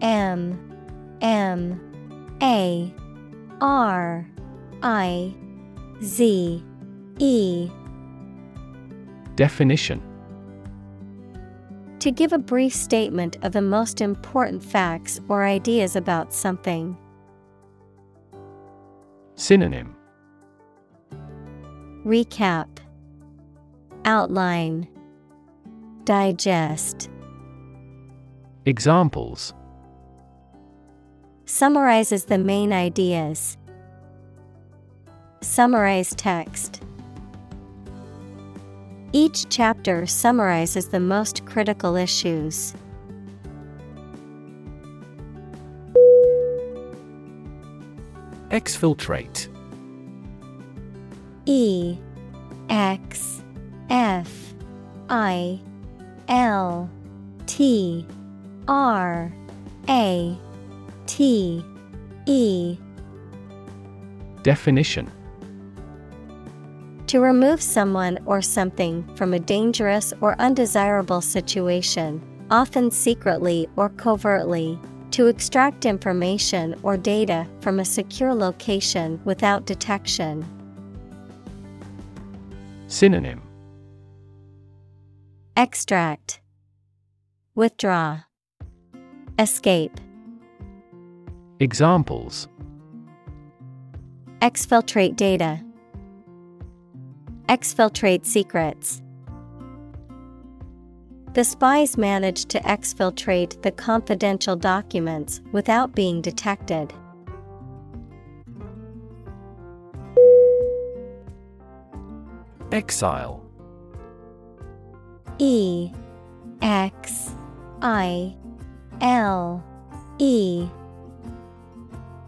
M M A R I Z E. Definition. To give a brief statement of the most important facts or ideas about something. Synonym. Recap. Outline. Digest. Examples. Summarizes the main ideas. Summarize text. Each chapter summarizes the most critical issues. Exfiltrate E X F I L T R A T E Definition To remove someone or something from a dangerous or undesirable situation, often secretly or covertly. To extract information or data from a secure location without detection. Synonym. Extract. Withdraw. Escape. Examples. Exfiltrate data Exfiltrate secrets. The spies managed to exfiltrate the confidential documents without being detected. Exile. E X I L E.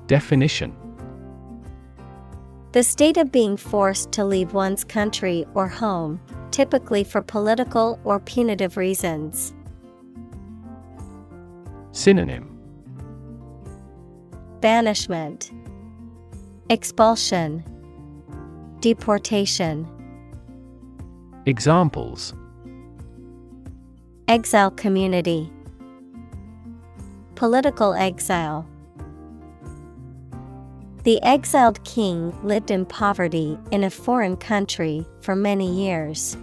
Definition The state of being forced to leave one's country or home, typically for political or punitive reasons. Synonym Banishment, Expulsion, Deportation. Examples Exile community, Political exile. The exiled king lived in poverty in a foreign country for many years.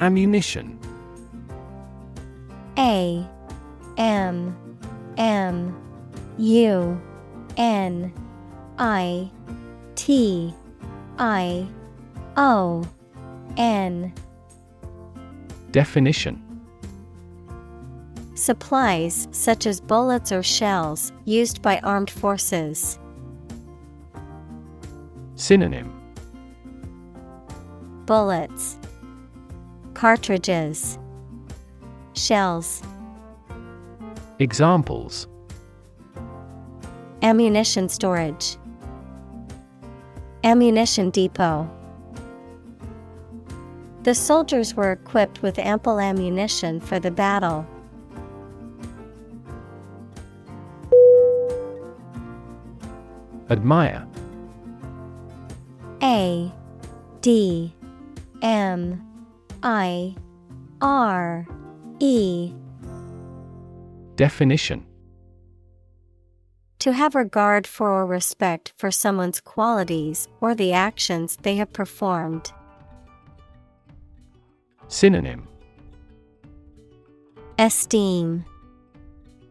Ammunition. A M M U N I T I O N. Definition Supplies such as bullets or shells used by armed forces. Synonym Bullets, Cartridges, Shells. Examples Ammunition storage, Ammunition depot. The soldiers were equipped with ample ammunition for the battle. Admire. A D M I R E. Definition. To have regard for or respect for someone's qualities or the actions they have performed. Synonym. Esteem,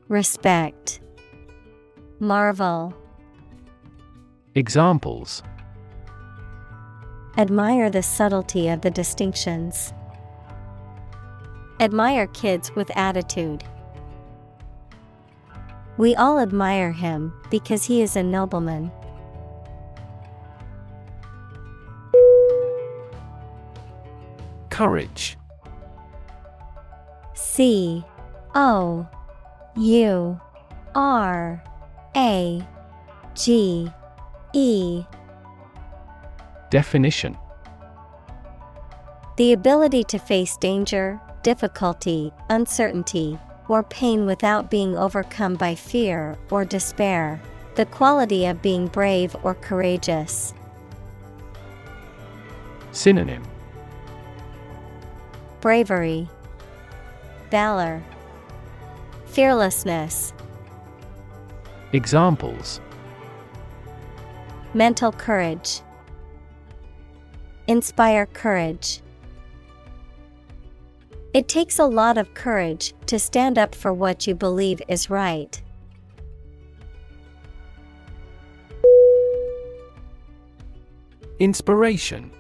Respect, Marvel. Examples Admire the subtlety of the distinctions. Admire kids with attitude. We all admire him because he is a nobleman. Courage C O U R A G E. Definition The ability to face danger, difficulty, uncertainty, or pain without being overcome by fear or despair. The quality of being brave or courageous. Synonym Bravery, Valor, Fearlessness. Examples Mental courage. Inspire courage. It takes a lot of courage to stand up for what you believe is right. Inspiration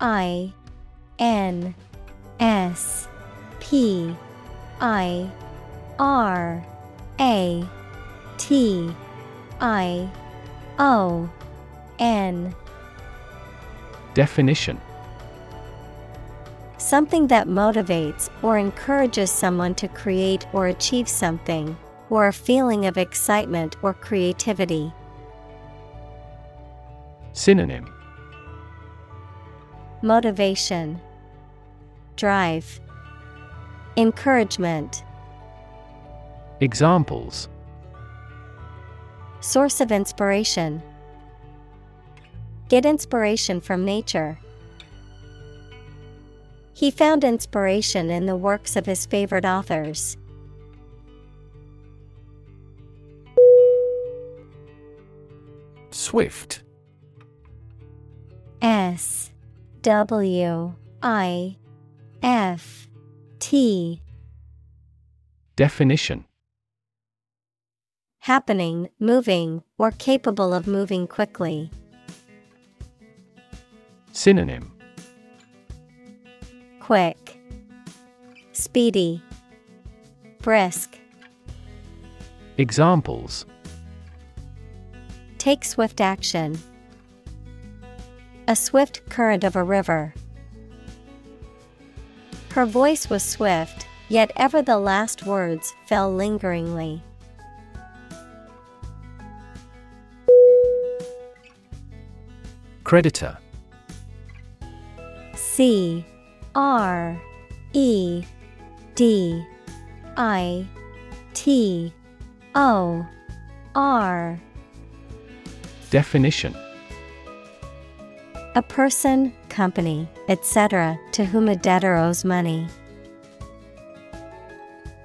I N S P I R A T I O N. Definition. Something that motivates or encourages someone to create or achieve something, or a feeling of excitement or creativity. Synonym. Motivation, Drive, Encouragement. Examples Source of inspiration. Get inspiration from nature. He found inspiration in the works of his favorite authors. Swift S W I F T Definition Happening, moving, or capable of moving quickly. Synonym Quick, Speedy, Brisk. Examples Take swift action. A swift current of a river. Her voice was swift, yet ever the last words fell lingeringly. Creditor C R E D I T O R Definition A person, company, etc., to whom a debtor owes money.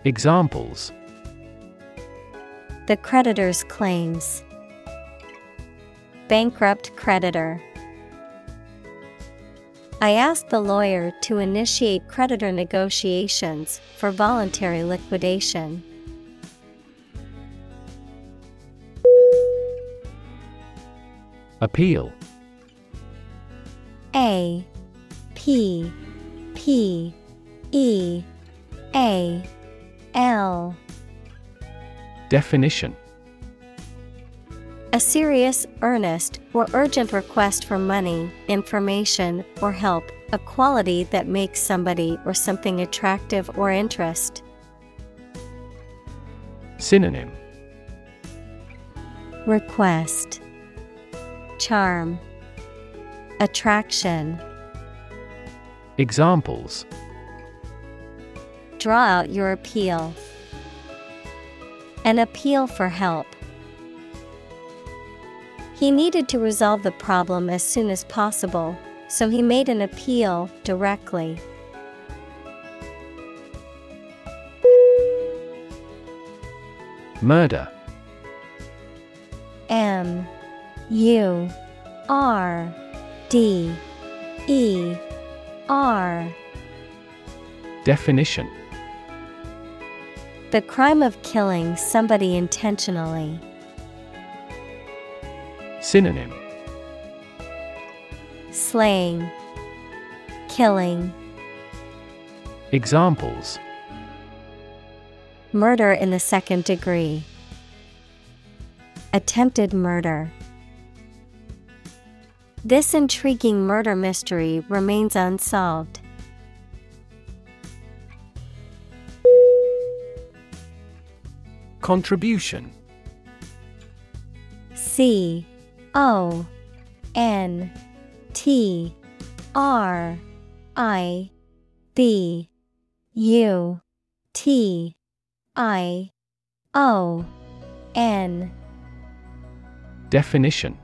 Examples The creditor's claims. Bankrupt creditor. I asked the lawyer to initiate creditor negotiations for voluntary liquidation. Appeal. A P P E A L. Definition A serious, earnest, or urgent request for money, information, or help, a quality that makes somebody or something attractive or interest. Synonym Request Charm Attraction Examples Draw out your appeal. An appeal for help. He needed to resolve the problem as soon as possible, so he made an appeal directly. Murder. M. U. R. D. E. R. Definition. The crime of killing somebody intentionally. Synonym Slaying, Killing, Examples Murder in the second degree. Attempted murder. This intriguing murder mystery remains unsolved. Contribution C O N T R I B U T I O N Definition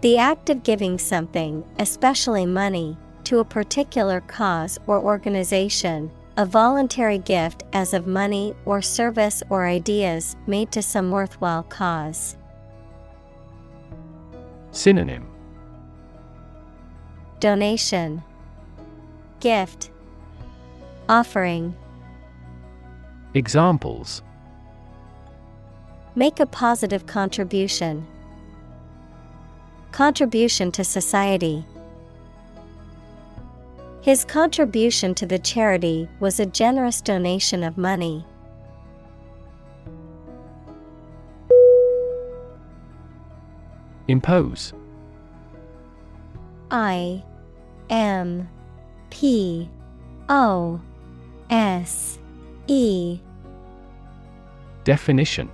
The act of giving something, especially money, to a particular cause or organization, a voluntary gift as of money or service or ideas made to some worthwhile cause. Synonym Donation Gift Offering Examples Make a positive contribution. Contribution to society. His contribution to the charity was a generous donation of money. Impose. I M P O S E. Definition.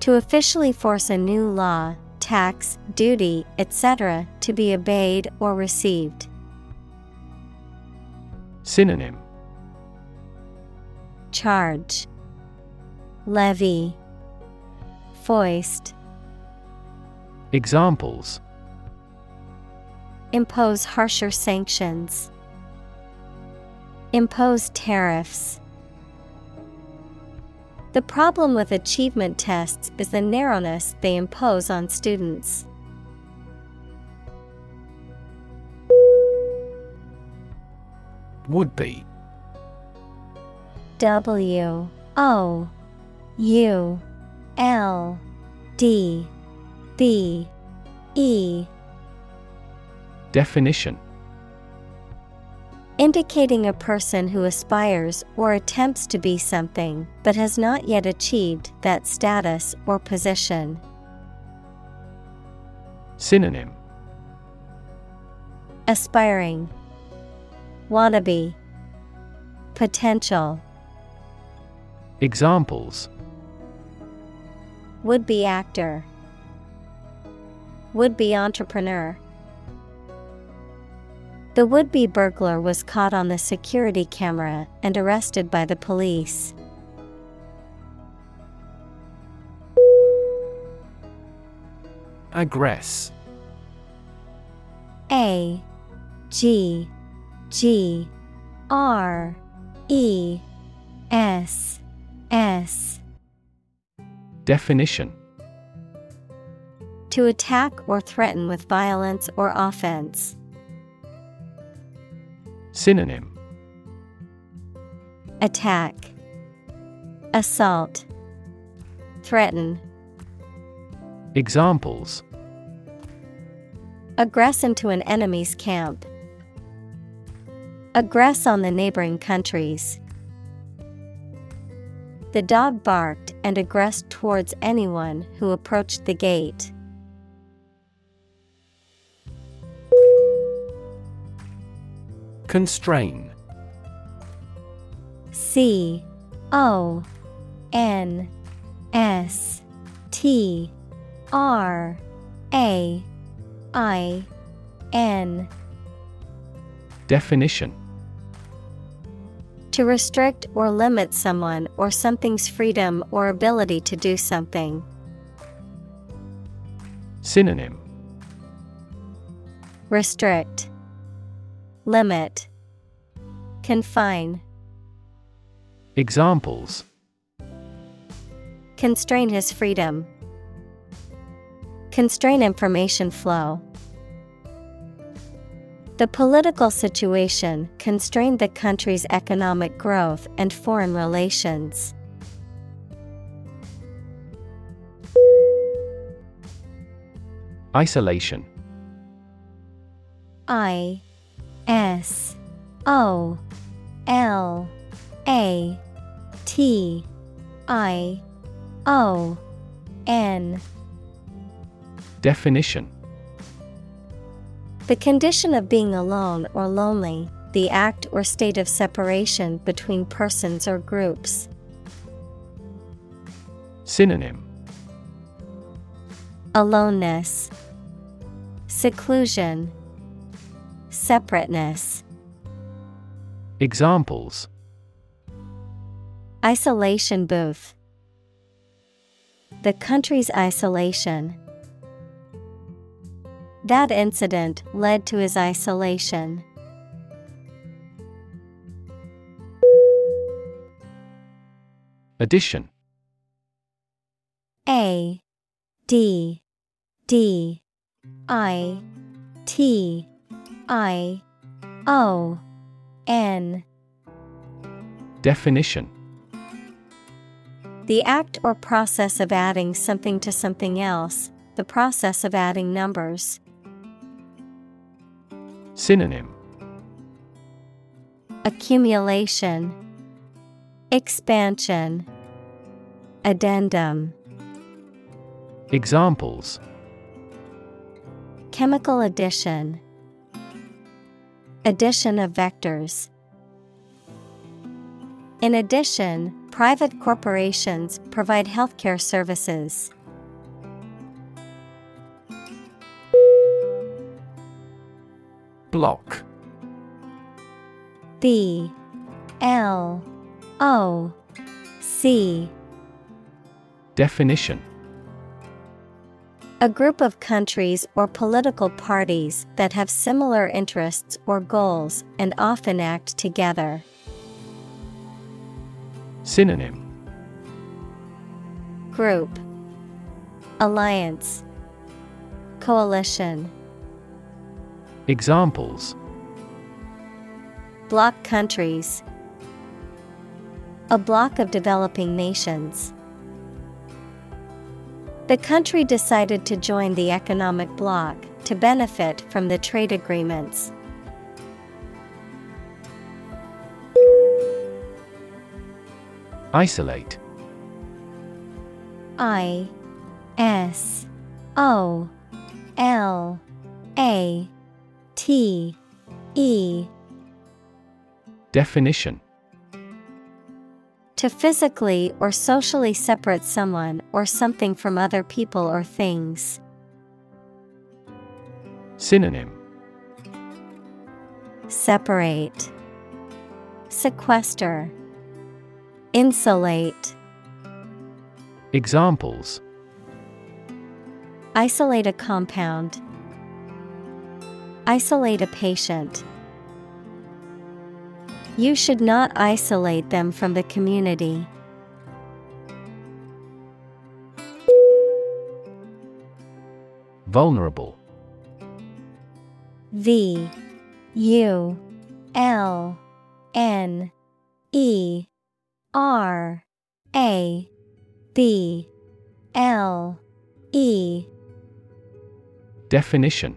To officially force a new law, tax, duty, etc., to be obeyed or received. Synonym. Charge. Levy. Foist Examples Impose harsher sanctions. Impose tariffs. The problem with achievement tests is the narrowness they impose on students. Would be W O U L D B E. Definition. Indicating a person who aspires or attempts to be something but has not yet achieved that status or position. Synonym. Aspiring. Wannabe. Potential. Examples. Would be actor Would be entrepreneur. The would be burglar was caught on the security camera and arrested by the police. Aggress. A G G R E S S. Definition To attack or threaten with violence or offense. Synonym Attack Assault Threaten Examples Aggress into an enemy's camp. Aggress on the neighboring countries. The dog barked and aggressed towards anyone who approached the gate. Constrain. C O N S T R A I N. Definition. To restrict or limit someone or something's freedom or ability to do something. Synonym. Restrict, Limit, Confine, Examples Constrain his freedom. Constrain information flow. The political situation constrained the country's economic growth and foreign relations. Isolation I S O L A T I O N. Definition. The condition of being alone or lonely, the act or state of separation between persons or groups. Synonym. Aloneness, Seclusion, Separateness. Examples Isolation booth. The country's isolation. That incident led to his isolation. Addition A D D I T I O N. Definition. The act or process of adding something to something else, the process of adding numbers. Synonym. Accumulation, Expansion, Addendum. Examples. Chemical addition, Addition of vectors. In addition, private corporations provide healthcare services. Bloc B L O C Definition A group of countries or political parties that have similar interests or goals and often act together. Synonym. Group. Alliance. Coalition. Examples. Bloc countries. A bloc of developing nations. The country decided to join the economic bloc to benefit from the trade agreements. Isolate. I S O L A T E. Definition To physically or socially separate someone or something from other people or things. Synonym Separate, Sequester, Insulate. Examples Isolate a compound. Isolate a patient. You should not isolate them from the community. Vulnerable. V U L N E R A B L E. Definition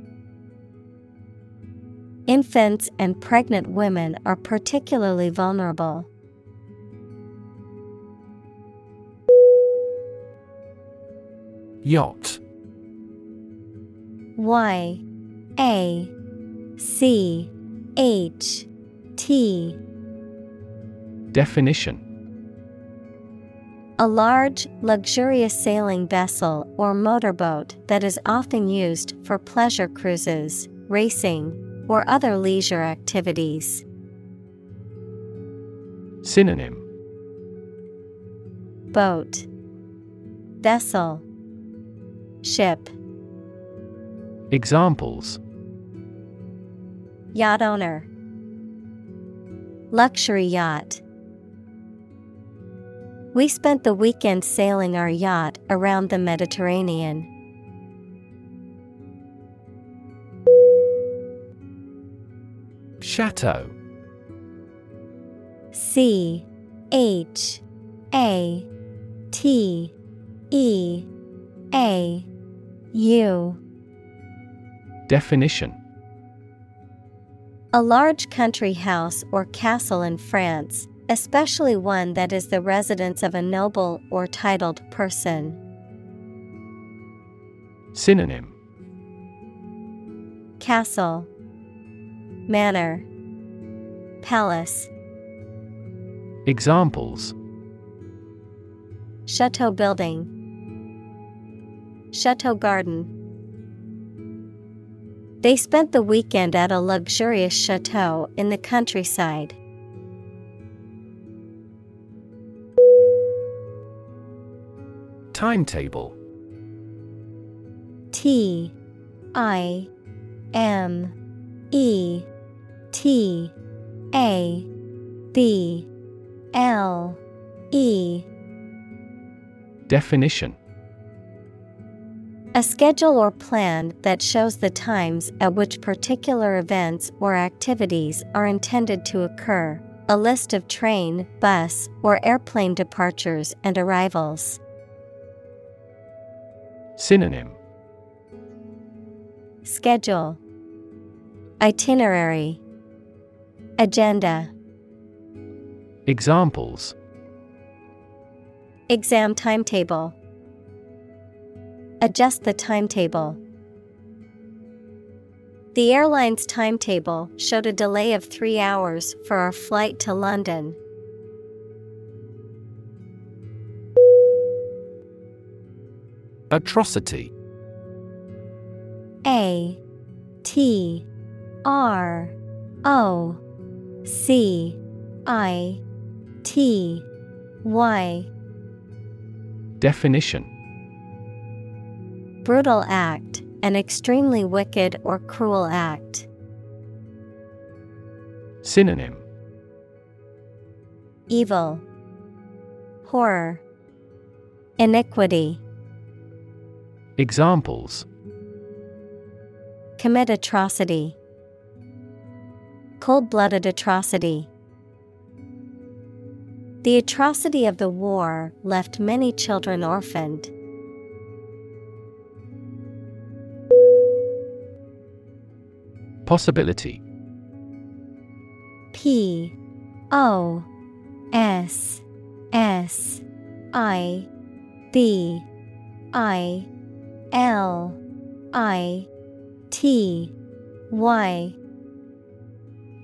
Infants and pregnant women are particularly vulnerable. Yacht. Y A C H T. Definition. A large, luxurious sailing vessel or motorboat that is often used for pleasure cruises, racing, or other leisure activities. Synonym Boat, Vessel, Ship. Examples Yacht owner, Luxury yacht. We spent the weekend sailing our yacht around the Mediterranean. Chateau. C H A T E A U. Definition. A large country house or castle in France, especially one that is the residence of a noble or titled person. Synonym. Castle, Manor, Palace. Examples Chateau building, Chateau garden. They spent the weekend at a luxurious chateau in the countryside. Timetable T I M E T A B L E. Definition. A schedule or plan that shows the times at which particular events or activities are intended to occur, a list of train, bus, or airplane departures and arrivals. Synonym. Schedule. Itinerary Agenda Examples Exam timetable Adjust the timetable. The airline's timetable showed a delay of three hours for our flight to London. Atrocity A T R O C I T Y Definition Brutal act, an extremely wicked or cruel act. Synonym Evil, Horror, Iniquity. Examples Commit atrocity. Cold blooded atrocity. The atrocity of the war left many children orphaned. Possibility P O S S I B I L I T Y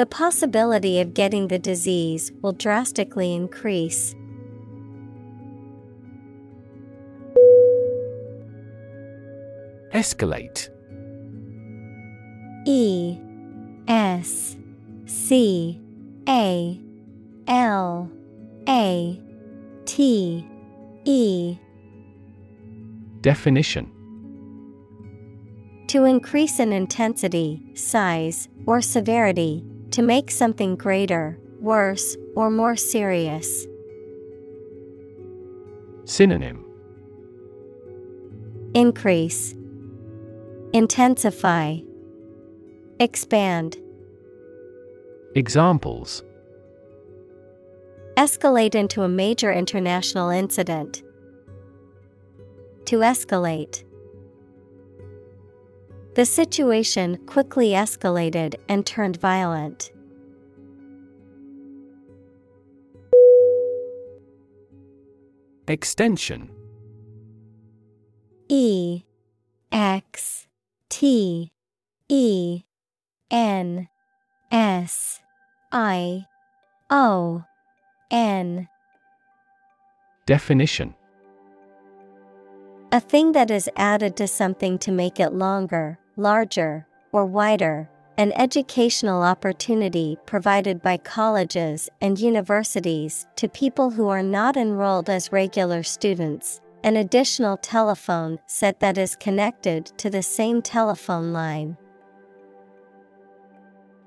The possibility of getting the disease will drastically increase. Escalate. E S C A L A T E. Definition. To increase in intensity, size, or severity, to make something greater, worse, or more serious. Synonym Increase, Intensify, Expand. Examples Escalate into a major international incident. To escalate. The situation quickly escalated and turned violent. Extension. E X T E N S I O N. Definition. A thing that is added to something to make it longer, larger, or wider. An educational opportunity provided by colleges and universities to people who are not enrolled as regular students. An additional telephone set that is connected to the same telephone line.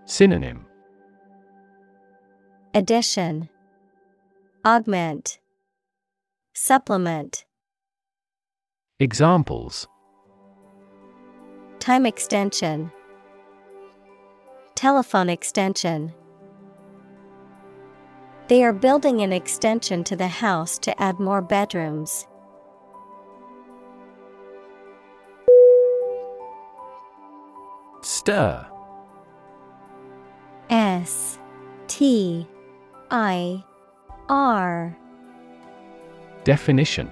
Synonym Addition, Augment, Supplement. Examples Time extension, Telephone extension. They are building an extension to the house to add more bedrooms. Stir S T I R Definition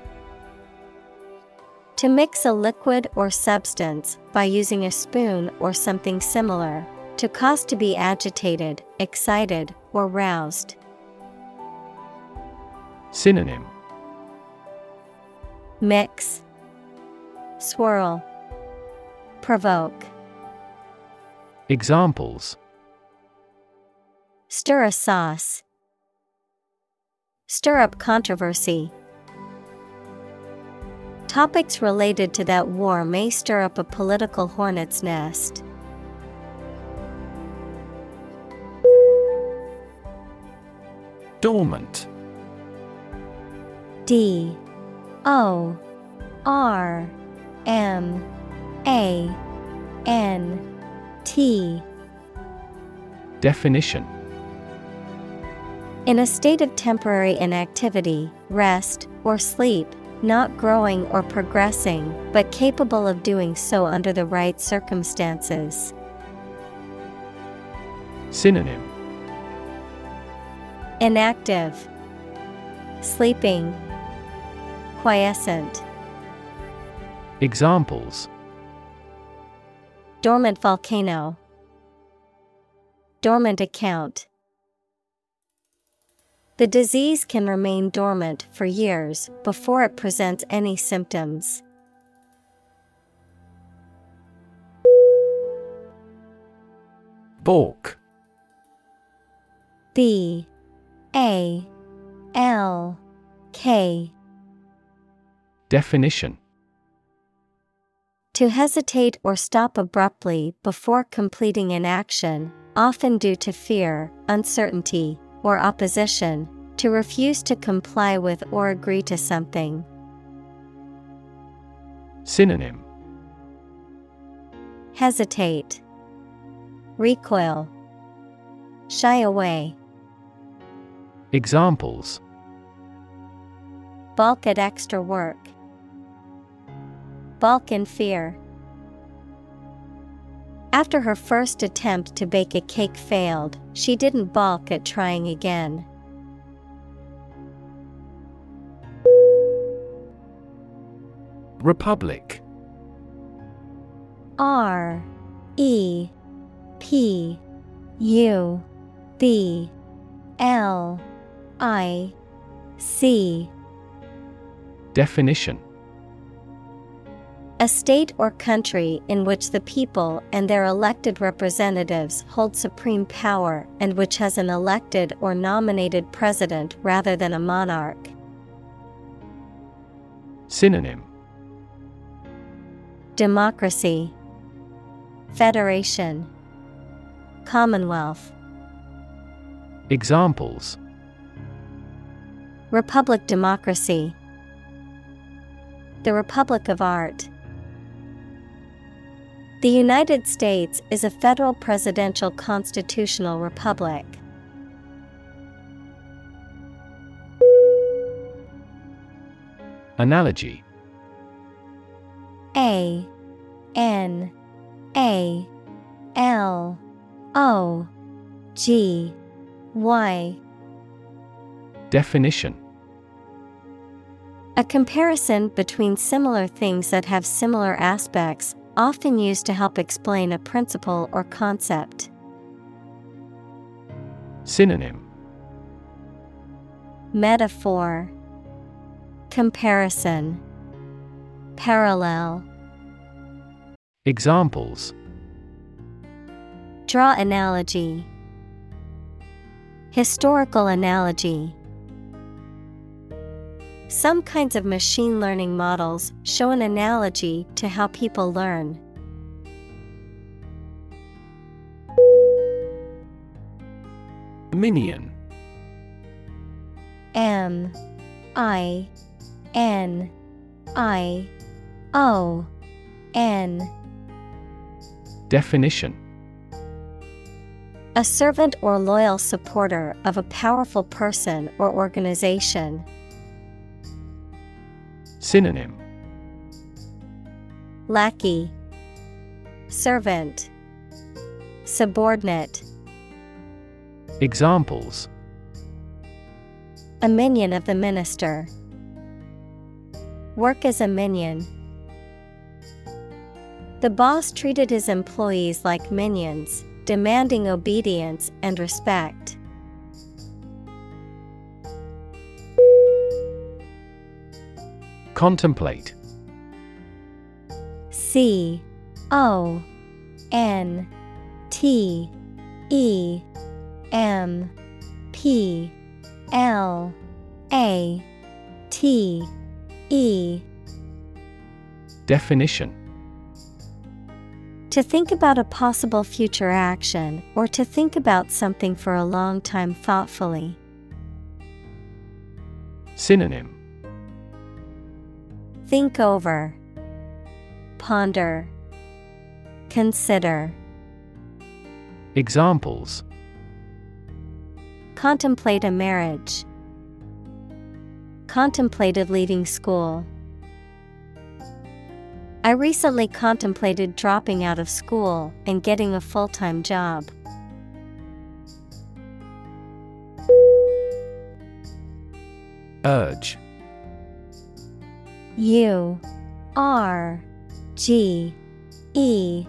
To mix a liquid or substance by using a spoon or something similar, to cause to be agitated, excited, or roused. Synonym Mix, Swirl, Provoke. Examples Stir a sauce. Stir up controversy. Topics related to that war may stir up a political hornet's nest. Dormant. D. O. R. M. A. N. T. Definition. In a state of temporary inactivity, rest, or sleep, not growing or progressing, but capable of doing so under the right circumstances. Synonym Inactive, Sleeping, Quiescent. Examples Dormant volcano. Dormant account. The disease can remain dormant for years before it presents any symptoms. Balk B. A. L. K. Definition. To hesitate or stop abruptly before completing an action, often due to fear, uncertainty, or opposition, to refuse to comply with or agree to something. Synonym. Hesitate, Recoil, Shy away, Examples. Balk at extra work, balk in fear. After her first attempt to bake a cake failed, she didn't balk at trying again. Republic. R E P U B L I C. Definition A state or country in which the people and their elected representatives hold supreme power and which has an elected or nominated president rather than a monarch. Synonym. Democracy, Federation, Commonwealth, Examples. Republic Democracy, The Republic of Art. The United States is a federal presidential constitutional republic. Analogy. A N A L O G Y. Definition. A comparison between similar things that have similar aspects, often used to help explain a principle or concept. Synonym. Metaphor. Comparison. Parallel. Examples. Draw analogy. Historical analogy Some kinds of machine learning models show an analogy to how people learn. Minion M I N I O N. Definition A servant or loyal supporter of a powerful person or organization. Synonym Lackey, Servant, Subordinate. Examples A minion of the minister. Work as a minion. The boss treated his employees like minions, demanding obedience and respect. Contemplate. C O N T E M P L A T E. Definition. To think about a possible future action or to think about something for a long time thoughtfully. Synonym Think over, Ponder, Consider. Examples Contemplate a marriage. Contemplated leaving school. I recently contemplated dropping out of school and getting a full time job. Urge U R G E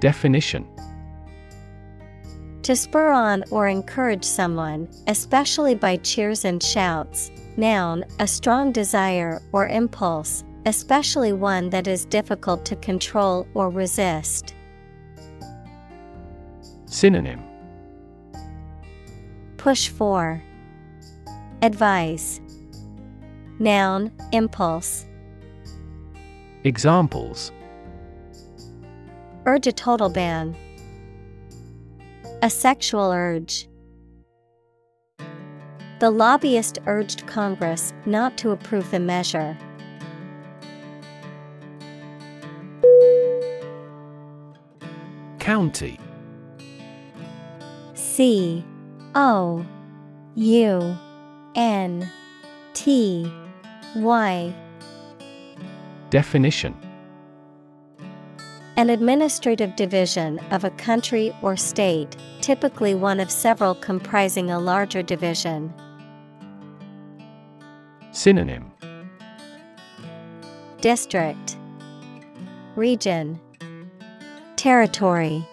Definition To spur on or encourage someone, especially by cheers and shouts. Noun, a strong desire or impulse, especially one that is difficult to control or resist. Synonym Push for. Advise. Noun, impulse. Examples Urge a total ban. A sexual urge. The lobbyist urged Congress not to approve the measure. County C O U N T Y Definition. An administrative division of a country or state, typically one of several comprising a larger division. Synonym. District. Region. Territory.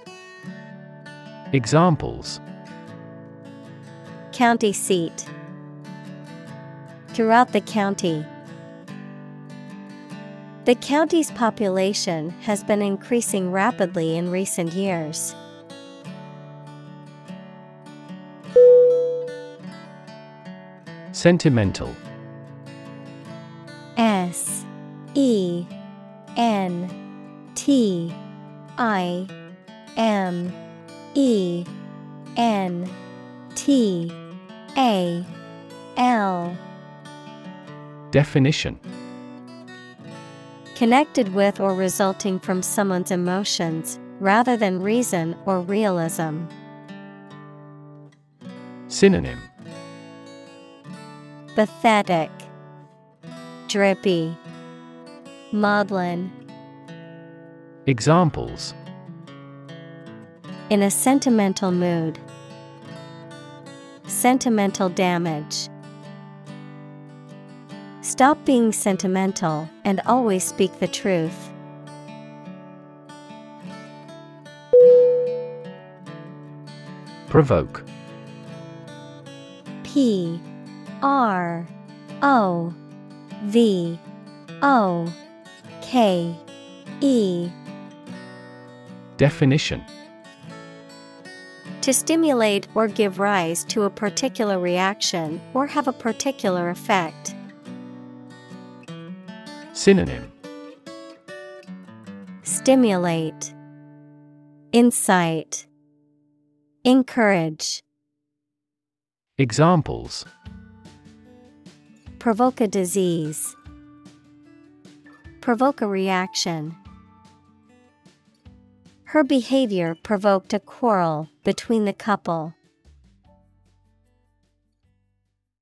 Examples. County seat Throughout the county. The county's population has been increasing rapidly in recent years. Sentimental S E N T I M E N T A L Definition Connected with or resulting from someone's emotions, rather than reason or realism. Synonym Pathetic, Drippy, Maudlin. Examples In a sentimental mood. Sentimental damage. Stop being sentimental and always speak the truth. Provoke P R O V O K E Definition To stimulate or give rise to a particular reaction or have a particular effect. Synonym Stimulate, Insight, Encourage. Examples Provoke a disease. Provoke a reaction. Her behavior provoked a quarrel between the couple.